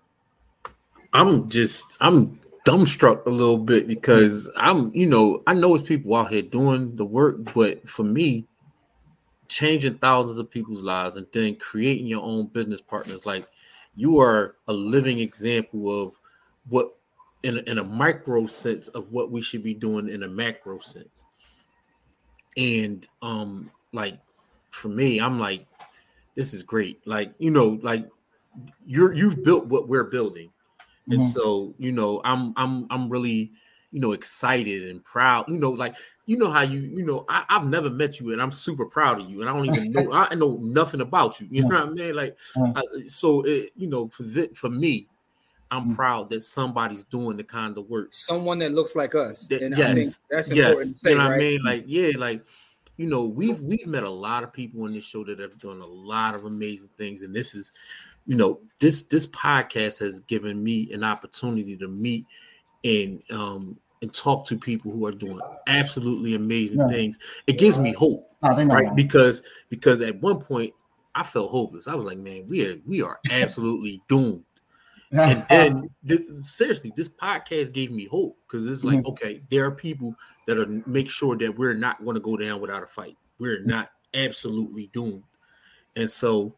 I'm just, I'm dumbstruck a little bit because I'm, you know, I know it's people out here doing the work, but for me, changing thousands of people's lives and then creating your own business partners, like you are a living example of what, in a, in a micro sense, of what we should be doing in a macro sense. And um, like for me, I'm like, this is great. Like, you know, like you're you've built what we're building. And mm-hmm. so, you know, I'm I'm I'm really, you know, excited and proud. You know, like you know how you, you know, I, have never met you and I'm super proud of you. And I don't even know I know nothing about you. You know what I mean? Like I, so it, you know, for the, for me, I'm mm-hmm. proud that somebody's doing the kind of work. Someone that looks like us. and yes, I think that's yes. important to say. You know what right? I mean? Like, yeah, like you know, we've we've met a lot of people on this show that have done a lot of amazing things, and this is, you know, this this podcast has given me an opportunity to meet and um and talk to people who are doing absolutely amazing yeah. things. It gives me hope, oh, right? Because because at one point I felt hopeless. I was like, man, we are we are absolutely doomed and then th- seriously, this podcast gave me hope because it's like, mm-hmm. okay, there are people that are make sure that we're not going to go down without a fight. We're not absolutely doomed. And so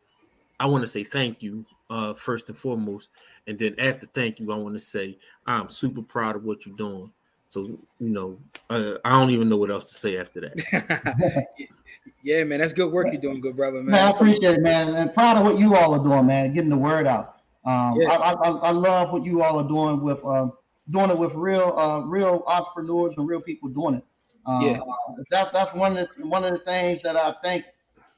I want to say thank you uh, first and foremost. And then after thank you, I want to say I'm super proud of what you're doing. So, you know, uh, I don't even know what else to say after that. yeah, man, that's good work you're doing, good brother, man. man I appreciate it, man. And proud of what you all are doing, man, getting the word out. Um, yeah. I, I, I, love what you all are doing with um, doing it with real uh, real entrepreneurs and real people doing it. Uh, yeah. that's that's one of the, one of the things that I think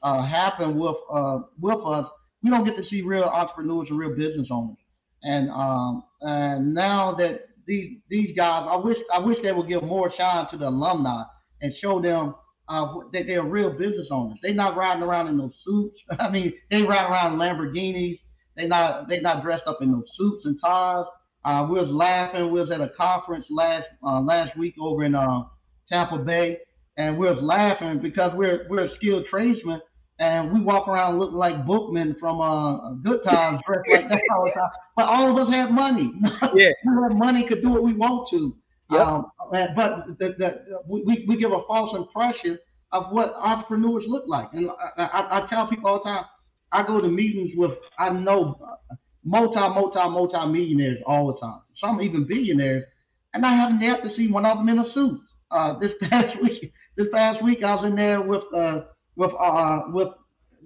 uh, happen with uh, with us. We don't get to see real entrepreneurs and real business owners. And um, and now that these these guys, I wish I wish they would give more shine to the alumni and show them uh, that they're real business owners. They're not riding around in those suits. I mean, they ride around in Lamborghinis. They not they not dressed up in those suits and ties. Uh, we was laughing. We was at a conference last uh, last week over in uh, Tampa Bay, and we was laughing because we're we're skilled tradesmen, and we walk around looking like Bookman from uh, Good Times, dressed like that all the time. But all of us have money. Yeah, we have money, could do what we want to. Yep. Um, but the, the, we, we give a false impression of what entrepreneurs look like. And I, I, I, tell people all the time, I go to meetings with, I know multi, multi, multi millionaires all the time. Some even billionaires. And I haven't yet to see one of them in a suit. Uh, this past week, this past week, I was in there with, uh, with, uh, with,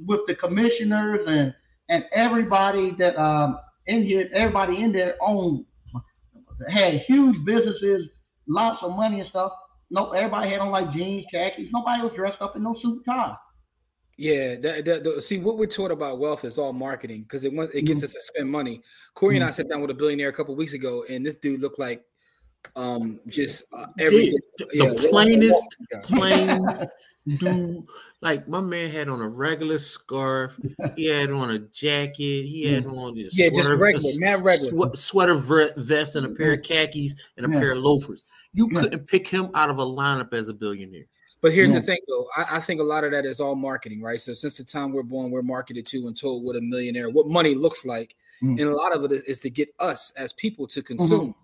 with the commissioners and, and everybody that, um, in here, everybody in there owned had huge businesses, lots of money and stuff. No, everybody had on like jeans, khakis. Nobody was dressed up in no suit and tie. Yeah, the, the, the, see what we're taught about wealth is all marketing because it it gets mm-hmm. us to spend money. Corey mm-hmm. and I sat down with a billionaire a couple weeks ago, and this dude looked like um just uh, every the, yeah, the plainest plain dude. Like my man had on a regular scarf, he had on a jacket, he had mm. on this yeah, sweater, just regular, not regular sweater vest and a pair of khakis and a yeah. pair of loafers. You yeah. couldn't pick him out of a lineup as a billionaire. But here's yeah. the thing, though. I, I, think a lot of that is all marketing, right? So since the time we're born, we're marketed to and told what a millionaire, what money looks like, mm-hmm. and a lot of it is, is, to get us as people to consume.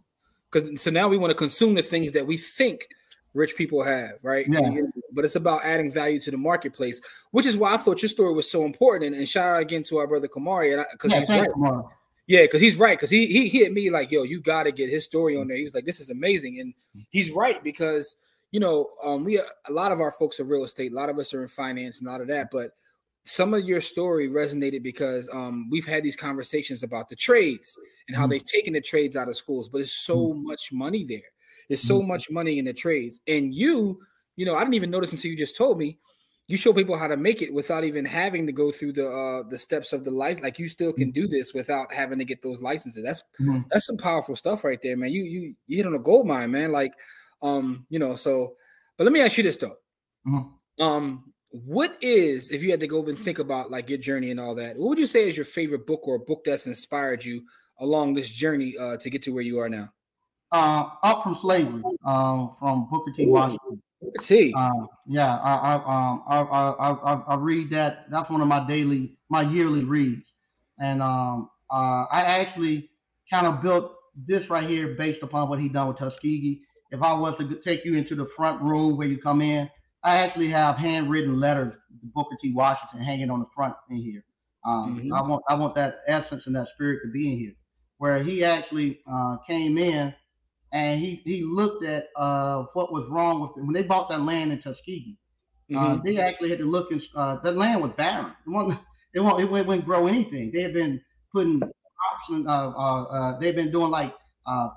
Because mm-hmm. so now we want to consume the things that we think rich people have, right? Yeah. But it's about adding value to the marketplace, which is why I thought your story was so important. And, and shout out again to our brother Kamari, because yeah, he's right. Kamari. Yeah, because he's right. Because he he hit me like, yo, you got to get his story on there. He was like, this is amazing, and he's right because you know, um, we a lot of our folks are real estate, a lot of us are in finance, and a lot of that, but some of your story resonated because um, we've had these conversations about the trades and how mm they've taken the trades out of schools, but there's so mm much money there. There's so mm much money in the trades, and you, you know, I didn't even notice until you just told me you show people how to make it without even having to go through the uh the steps of the life. Like you still can do this without having to get those licenses. That's mm-hmm. that's some powerful stuff right there man. You you you hit on a gold mine man. Like um you know so but let me ask you this though. Mm-hmm. um what is if you had to go and think about like your journey and all that what would you say is your favorite book or a book that's inspired you along this journey uh to get to where you are now uh up from slavery um from booker t washington see. Um, yeah, I I, um, I, I, I, I read that. That's one of my daily, my yearly reads, and um, uh, I actually kind of built this right here based upon what he done with Tuskegee. If I was to take you into the front room where you come in, I actually have handwritten letters to Booker T. Washington hanging on the front in here. Um, mm-hmm. I want I want that essence and that spirit to be in here, where he actually uh, came in and he he looked at uh, what was wrong with it. when they bought that land in Tuskegee. Uh, mm-hmm. Uh, they actually had to look and uh, that land was barren. It wasn't, it, won't, it wouldn't grow anything. They had been putting crops and uh, uh, they've been doing like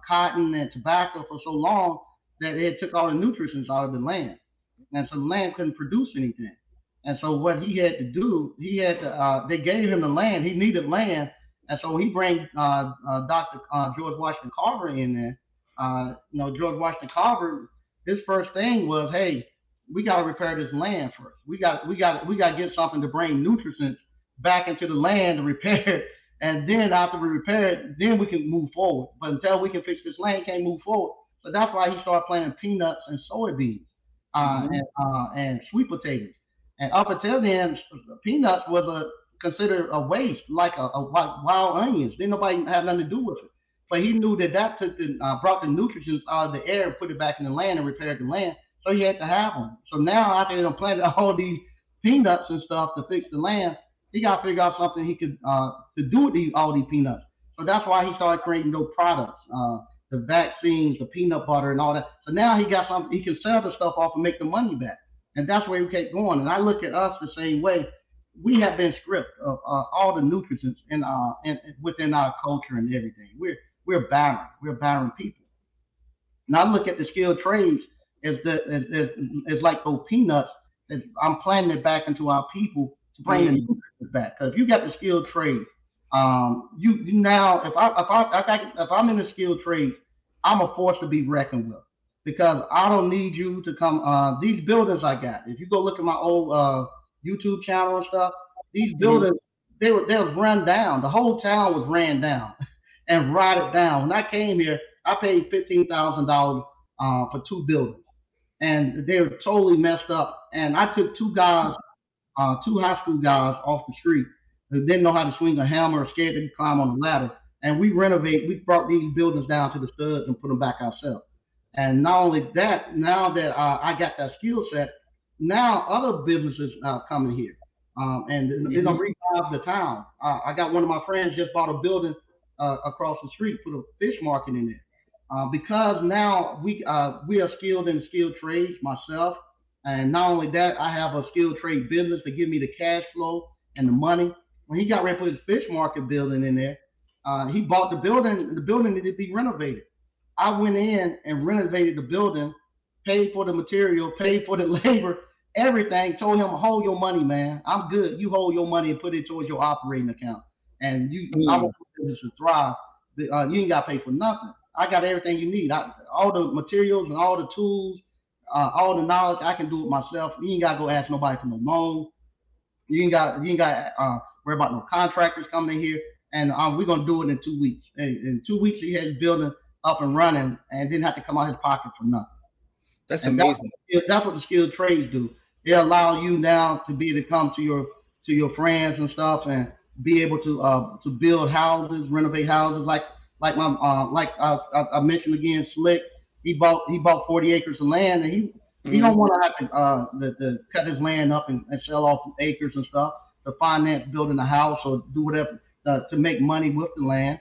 cotton and tobacco for so long that it took all the nutrients out of the land, and so the land couldn't produce anything. And so what he had to do, he had to. they gave him the land. He needed land, and so he bring Dr. George Washington Carver in there uh, you know, George Washington Carver, his first thing was, hey, we got to repair this land first. We got we got we got to get something to bring nutrients back into the land to repair it, and then after we repair it, then we can move forward. But until we can fix this land, can't move forward. So that's why he started planting peanuts and soybeans uh, mm-hmm. and uh, and sweet potatoes. And up until then, peanuts was a considered a waste, like a, a wild onions. Didn't nobody have nothing to do with it. But he knew that that took the uh, brought the nutrients out of the air, and put it back in the land, and repaired the land. So he had to have them. So now after they planted all these peanuts and stuff to fix the land, he got to figure out something he could uh, to do with these all these peanuts. So that's why he started creating those products, uh, the vaccines, the peanut butter, and all that. So now he got something he can sell the stuff off and make the money back. And that's where we kept going. And I look at us the same way. We have been stripped of uh, all the nutrients in, uh, in within our culture and everything. We're we're barren. We're barren people. And I look at the skilled trades as the as, as, as like those peanuts. That I'm planting it back into our people to bring mm-hmm. the nutrients back. Because if you got the skilled trade, um, you, you now if I if I, if, I if I'm in the skilled trade, I'm a force to be reckoned with because I don't need you to come. Uh, these buildings I got. If you go look at my old uh, YouTube channel and stuff, these buildings mm-hmm. they were they was run down. The whole town was ran down and write it down. When I came here, I paid fifteen thousand uh, dollars for two buildings, and they were totally messed up. And I took two guys, uh, two high school guys, off the street who didn't know how to swing a hammer or scared to climb on a ladder. And we renovate. We brought these buildings down to the studs and put them back ourselves. And not only that, now that uh, I got that skill set, now other businesses are coming here. Um, and mm-hmm. they're gonna revive the town. Uh, I got one of my friends just bought a building uh, across the street, put a fish market in it. Uh, because now we uh, we are skilled in skilled trades myself, and not only that, I have a skilled trade business to give me the cash flow and the money. When he got ready put his fish market building in there, uh, he bought the building. The building needed to be renovated. I went in and renovated the building, paid for the material, paid for the labor, everything. Told him, hold your money, man. I'm good. You hold your money and put it towards your operating account, and you, mm. I want business to thrive. Uh, you ain't got to pay for nothing. I got everything you need. I, all the materials and all the tools, uh, all the knowledge. I can do it myself. You ain't got to go ask nobody for no loan. You ain't got you ain't got uh, worry about no contractors coming in here. And um, we're gonna do it in two weeks. In, in two weeks, he has building up and running, and didn't have to come out his pocket for nothing. That's and amazing. That's, that's what the skilled trades do. They allow you now to be to come to your to your friends and stuff, and be able to uh, to build houses, renovate houses. Like like my uh, like I, I mentioned again, Slick. He bought he bought 40 acres of land, and he mm-hmm. he don't mm-hmm. want to have to uh, the, the cut his land up and, and sell off acres and stuff to finance building a house or do whatever uh, to make money with the land.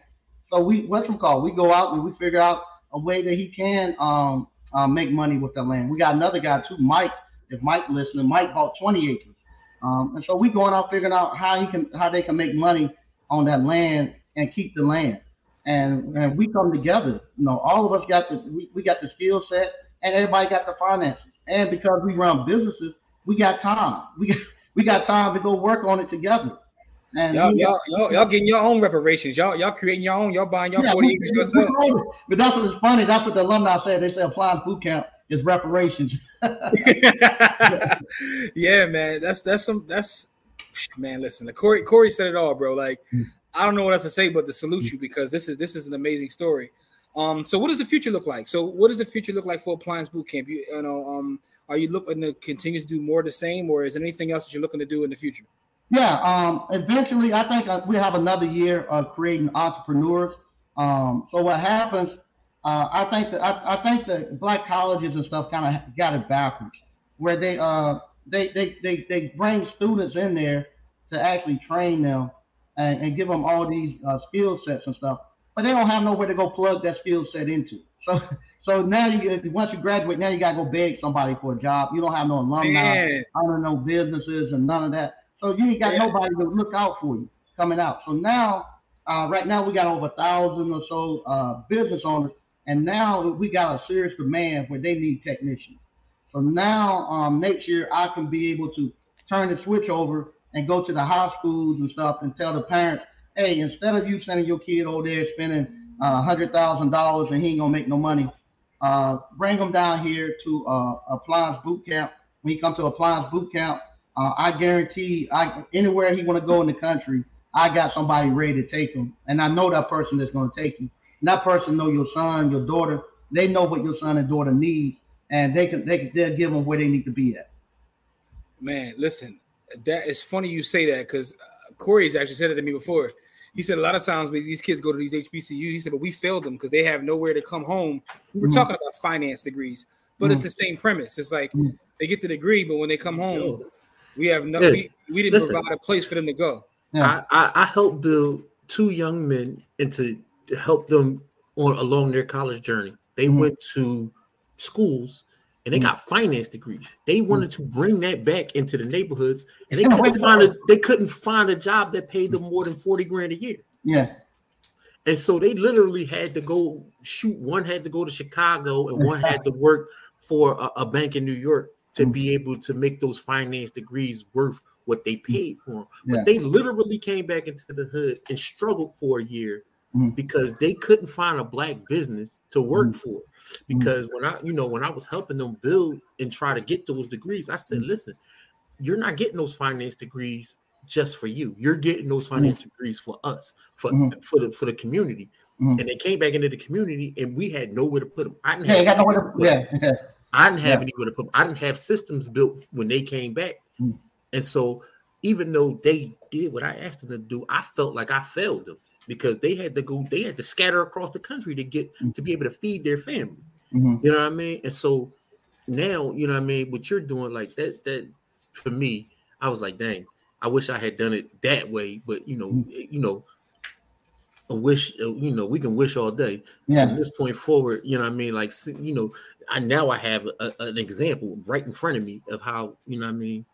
So we what's it called? We go out and we figure out a way that he can um, uh, make money with the land. We got another guy too, Mike. If Mike listening, Mike bought 20 acres, um, and so we going out figuring out how he can how they can make money on that land and keep the land. And, and we come together. You know, all of us got the we, we got the skill set, and everybody got the finances. And because we run businesses, we got time. We got we got time to go work on it together. And y'all, y'all, y'all, y'all, getting your own reparations. Y'all, y'all creating your own. Y'all buying your yeah, 40 acres yourself. But that's what's funny. That's what the alumni said. They said appliance boot camp is reparations. yeah, man. That's that's some that's man. Listen, the Corey Corey said it all, bro. Like hmm. I don't know what else to say but to salute you because this is this is an amazing story. Um, so what does the future look like? So what does the future look like for appliance boot camp? You, you know, um, are you looking to continue to do more the same, or is there anything else that you're looking to do in the future? Yeah, um, eventually, I think uh, we have another year of creating entrepreneurs. Um, so what happens? Uh, I think that I, I, think that black colleges and stuff kind of got it backwards, where they uh they, they they they bring students in there to actually train them and, and give them all these uh, skill sets and stuff, but they don't have nowhere to go plug that skill set into. So so now you once you graduate, now you gotta go beg somebody for a job. You don't have no alumni, Man. I don't know businesses and none of that. So you ain't got yeah. nobody to look out for you coming out. So now, uh, right now we got over a thousand or so uh, business owners, and now we got a serious demand where they need technicians. So now um, next year I can be able to turn the switch over and go to the high schools and stuff and tell the parents, hey, instead of you sending your kid over there spending uh, hundred thousand dollars and he ain't gonna make no money, uh, bring them down here to uh, appliance boot camp. When he comes to appliance boot camp, uh, I guarantee I anywhere he want to go in the country, I got somebody ready to take him, and I know that person that's to take you. And that person know your son, your daughter. They know what your son and daughter need, and they can they can they'll give them where they need to be at. Man, listen, that is funny you say that because uh, Corey's actually said it to me before. He said a lot of times when these kids go to these HBCUs, he said, but we failed them because they have nowhere to come home. We were mm-hmm. talking about finance degrees, but mm-hmm. it's the same premise. It's like mm-hmm. they get the degree, but when they come home, we have no, yeah. we, we didn't Listen, provide a place for them to go. Yeah. I, I, I helped build two young men and to help them on along their college journey. They mm-hmm. went to schools and they mm-hmm. got finance degrees. They mm-hmm. wanted to bring that back into the neighborhoods, and they couldn't find a they couldn't find a job that paid them more than forty grand a year. Yeah. And so they literally had to go shoot. One had to go to Chicago, and one had to work for a, a bank in New York to be able to make those finance degrees worth what they paid for them. But yeah. they literally came back into the hood and struggled for a year mm-hmm. because they couldn't find a black business to work mm-hmm. for. Because when I, you know, when I was helping them build and try to get those degrees, I said, listen, you're not getting those finance degrees just for you. You're getting those finance degrees for us, for for the for the community. And they came back into the community, and we had nowhere to put them. I didn't have nowhere to, yeah. I didn't have yeah. anywhere to put them. I didn't have systems built when they came back. Mm. And so even though they did what I asked them to do, I felt like I failed them because they had to go, they had to scatter across the country to get mm-hmm. to be able to feed their family. Mm-hmm. You know what I mean? And so now, you know what I mean, what you're doing, like that, that for me, I was like, dang, I wish I had done it that way. But you know, mm-hmm. you know, a wish, you know, we can wish all day. Yeah. From this point forward, you know what I mean? Like, you know, I now I have a, an example right in front of me of how, you know what I mean?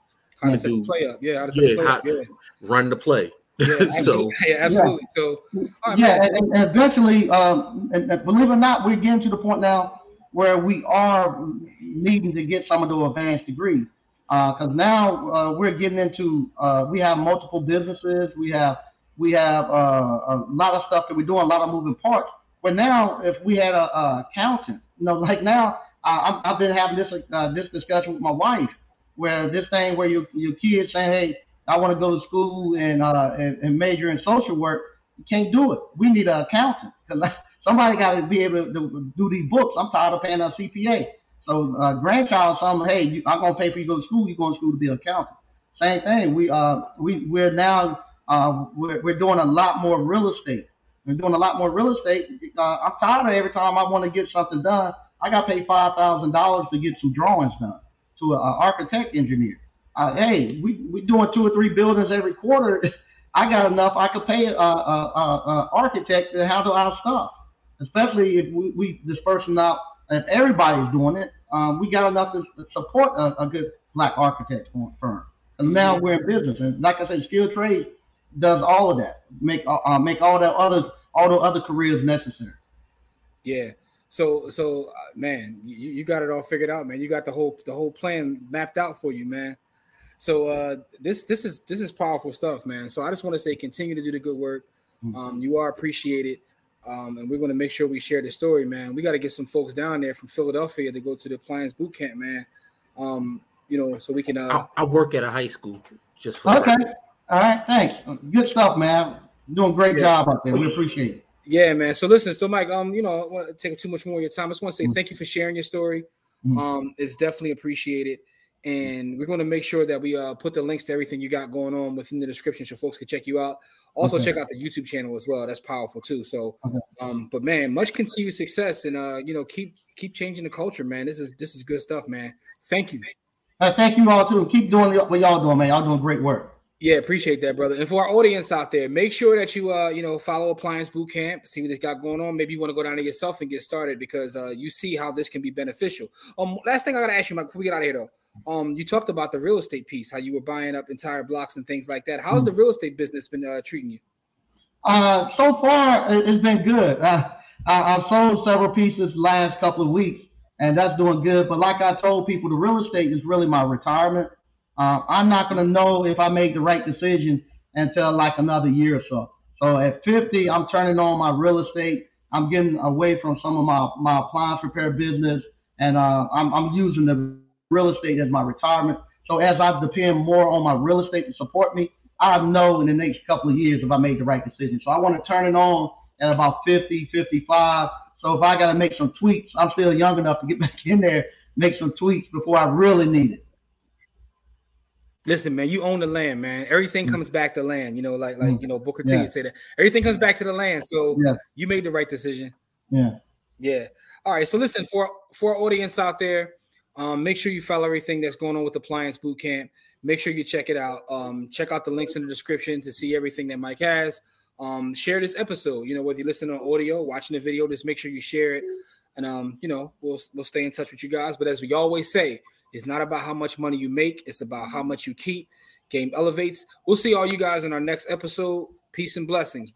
How to, do, play up. Yeah, how to yeah, play how, up. Yeah. run the play. Yeah, so yeah, absolutely. So right, yeah, and, and, eventually, um, and, and believe it or not, we're getting to the point now where we are needing to get some of the advanced degrees. Because uh, now uh, we're getting into, uh, we have multiple businesses, we have we have uh, a lot of stuff that we're doing, a lot of moving parts. But now, if we had a, a accountant, you know, like now, uh, I've been having this uh, this discussion with my wife, where this thing where your your kids say, hey, I want to go to school and, uh, and, and major in social work. You can't do it. We need an accountant somebody got to be able to do these books. I'm tired of paying a CPA. So uh, grandchild, some hey, you, I'm gonna pay for you to go to school. You going to school to be an accountant. Same thing. We uh we we're now uh we're, we're doing a lot more real estate. We're doing a lot more real estate. Uh, I'm tired of every time I want to get something done, I got to pay five thousand dollars to get some drawings done to an architect engineer uh, hey, we we doing two or three buildings every quarter. I got enough. I could pay a, a, a, architect to handle our stuff, especially if we, we dispersing out and everybody's doing it. Um, we got enough to, support a, a, good black architect firm. And now we're in business, and like I said, skilled trade does all of that. Make uh, uh make all that other all the other careers necessary. Yeah. So so uh, man, you, you got it all figured out, man. You got the whole the whole plan mapped out for you, man. So uh, this this is this is powerful stuff, man. So I just want to say, continue to do the good work. Mm-hmm. Um, you are appreciated, um, and we're going to make sure we share the story, man. We got to get some folks down there from Philadelphia to go to the appliance boot camp, man. Um, you know, so we can. Uh, I, I work at a high school. Just for okay. All right. Thanks. Good stuff, man. You're doing a great yeah. job out there. We appreciate it. Yeah, man. So listen, so Mike, um, you know, I want to take too much more of your time. I just want to say mm-hmm. thank you for sharing your story. Mm-hmm. Um, it's definitely appreciated and we're going to make sure that we uh, put the links to everything you got going on within the description so folks can check you out also okay. check out the youtube channel as well that's powerful too so okay. um but man much continued success and uh you know keep keep changing the culture man this is this is good stuff man thank you uh, thank you all too keep doing what y'all doing man y'all doing great work yeah, appreciate that, brother. And for our audience out there, make sure that you uh, you know, follow Appliance Boot Camp, see what they got going on. Maybe you want to go down to yourself and get started because uh, you see how this can be beneficial. Um, last thing I gotta ask you, Mike, before we get out of here though. Um, you talked about the real estate piece, how you were buying up entire blocks and things like that. How's the hmm. real estate business been uh, treating you? Uh, so far, it's been good. Uh, I, have sold several pieces last couple of weeks, and that's doing good. But like I told people, the real estate is really my retirement. Uh, I'm not going to know if I made the right decision until like another year or so. So at 50, I'm turning on my real estate. I'm getting away from some of my, my appliance repair business, and uh, I'm, I'm using the real estate as my retirement. So as I depend more on my real estate to support me, I know in the next couple of years if I made the right decision. So I want to turn it on at about 50, 55. So if I got to make some tweaks, I'm still young enough to get back in there, make some tweaks before I really need it. Listen, man, you own the land, man. Everything mm. comes back to land. You know, like like mm. you know Booker T yeah. say that everything comes back to the land. So yeah. you made the right decision. Yeah. Yeah. All right. So listen for for our audience out there, um, make sure you follow everything that's going on with Appliance Boot Camp. Make sure you check it out. Um, check out the links in the description to see everything that Mike has. Um, share this episode. You know, whether you listen on audio, watching the video, just make sure you share it. And um, you know, we'll we'll stay in touch with you guys. But as we always say, it's not about how much money you make, it's about how much you keep. Game elevates. We'll see all you guys in our next episode. Peace and blessings.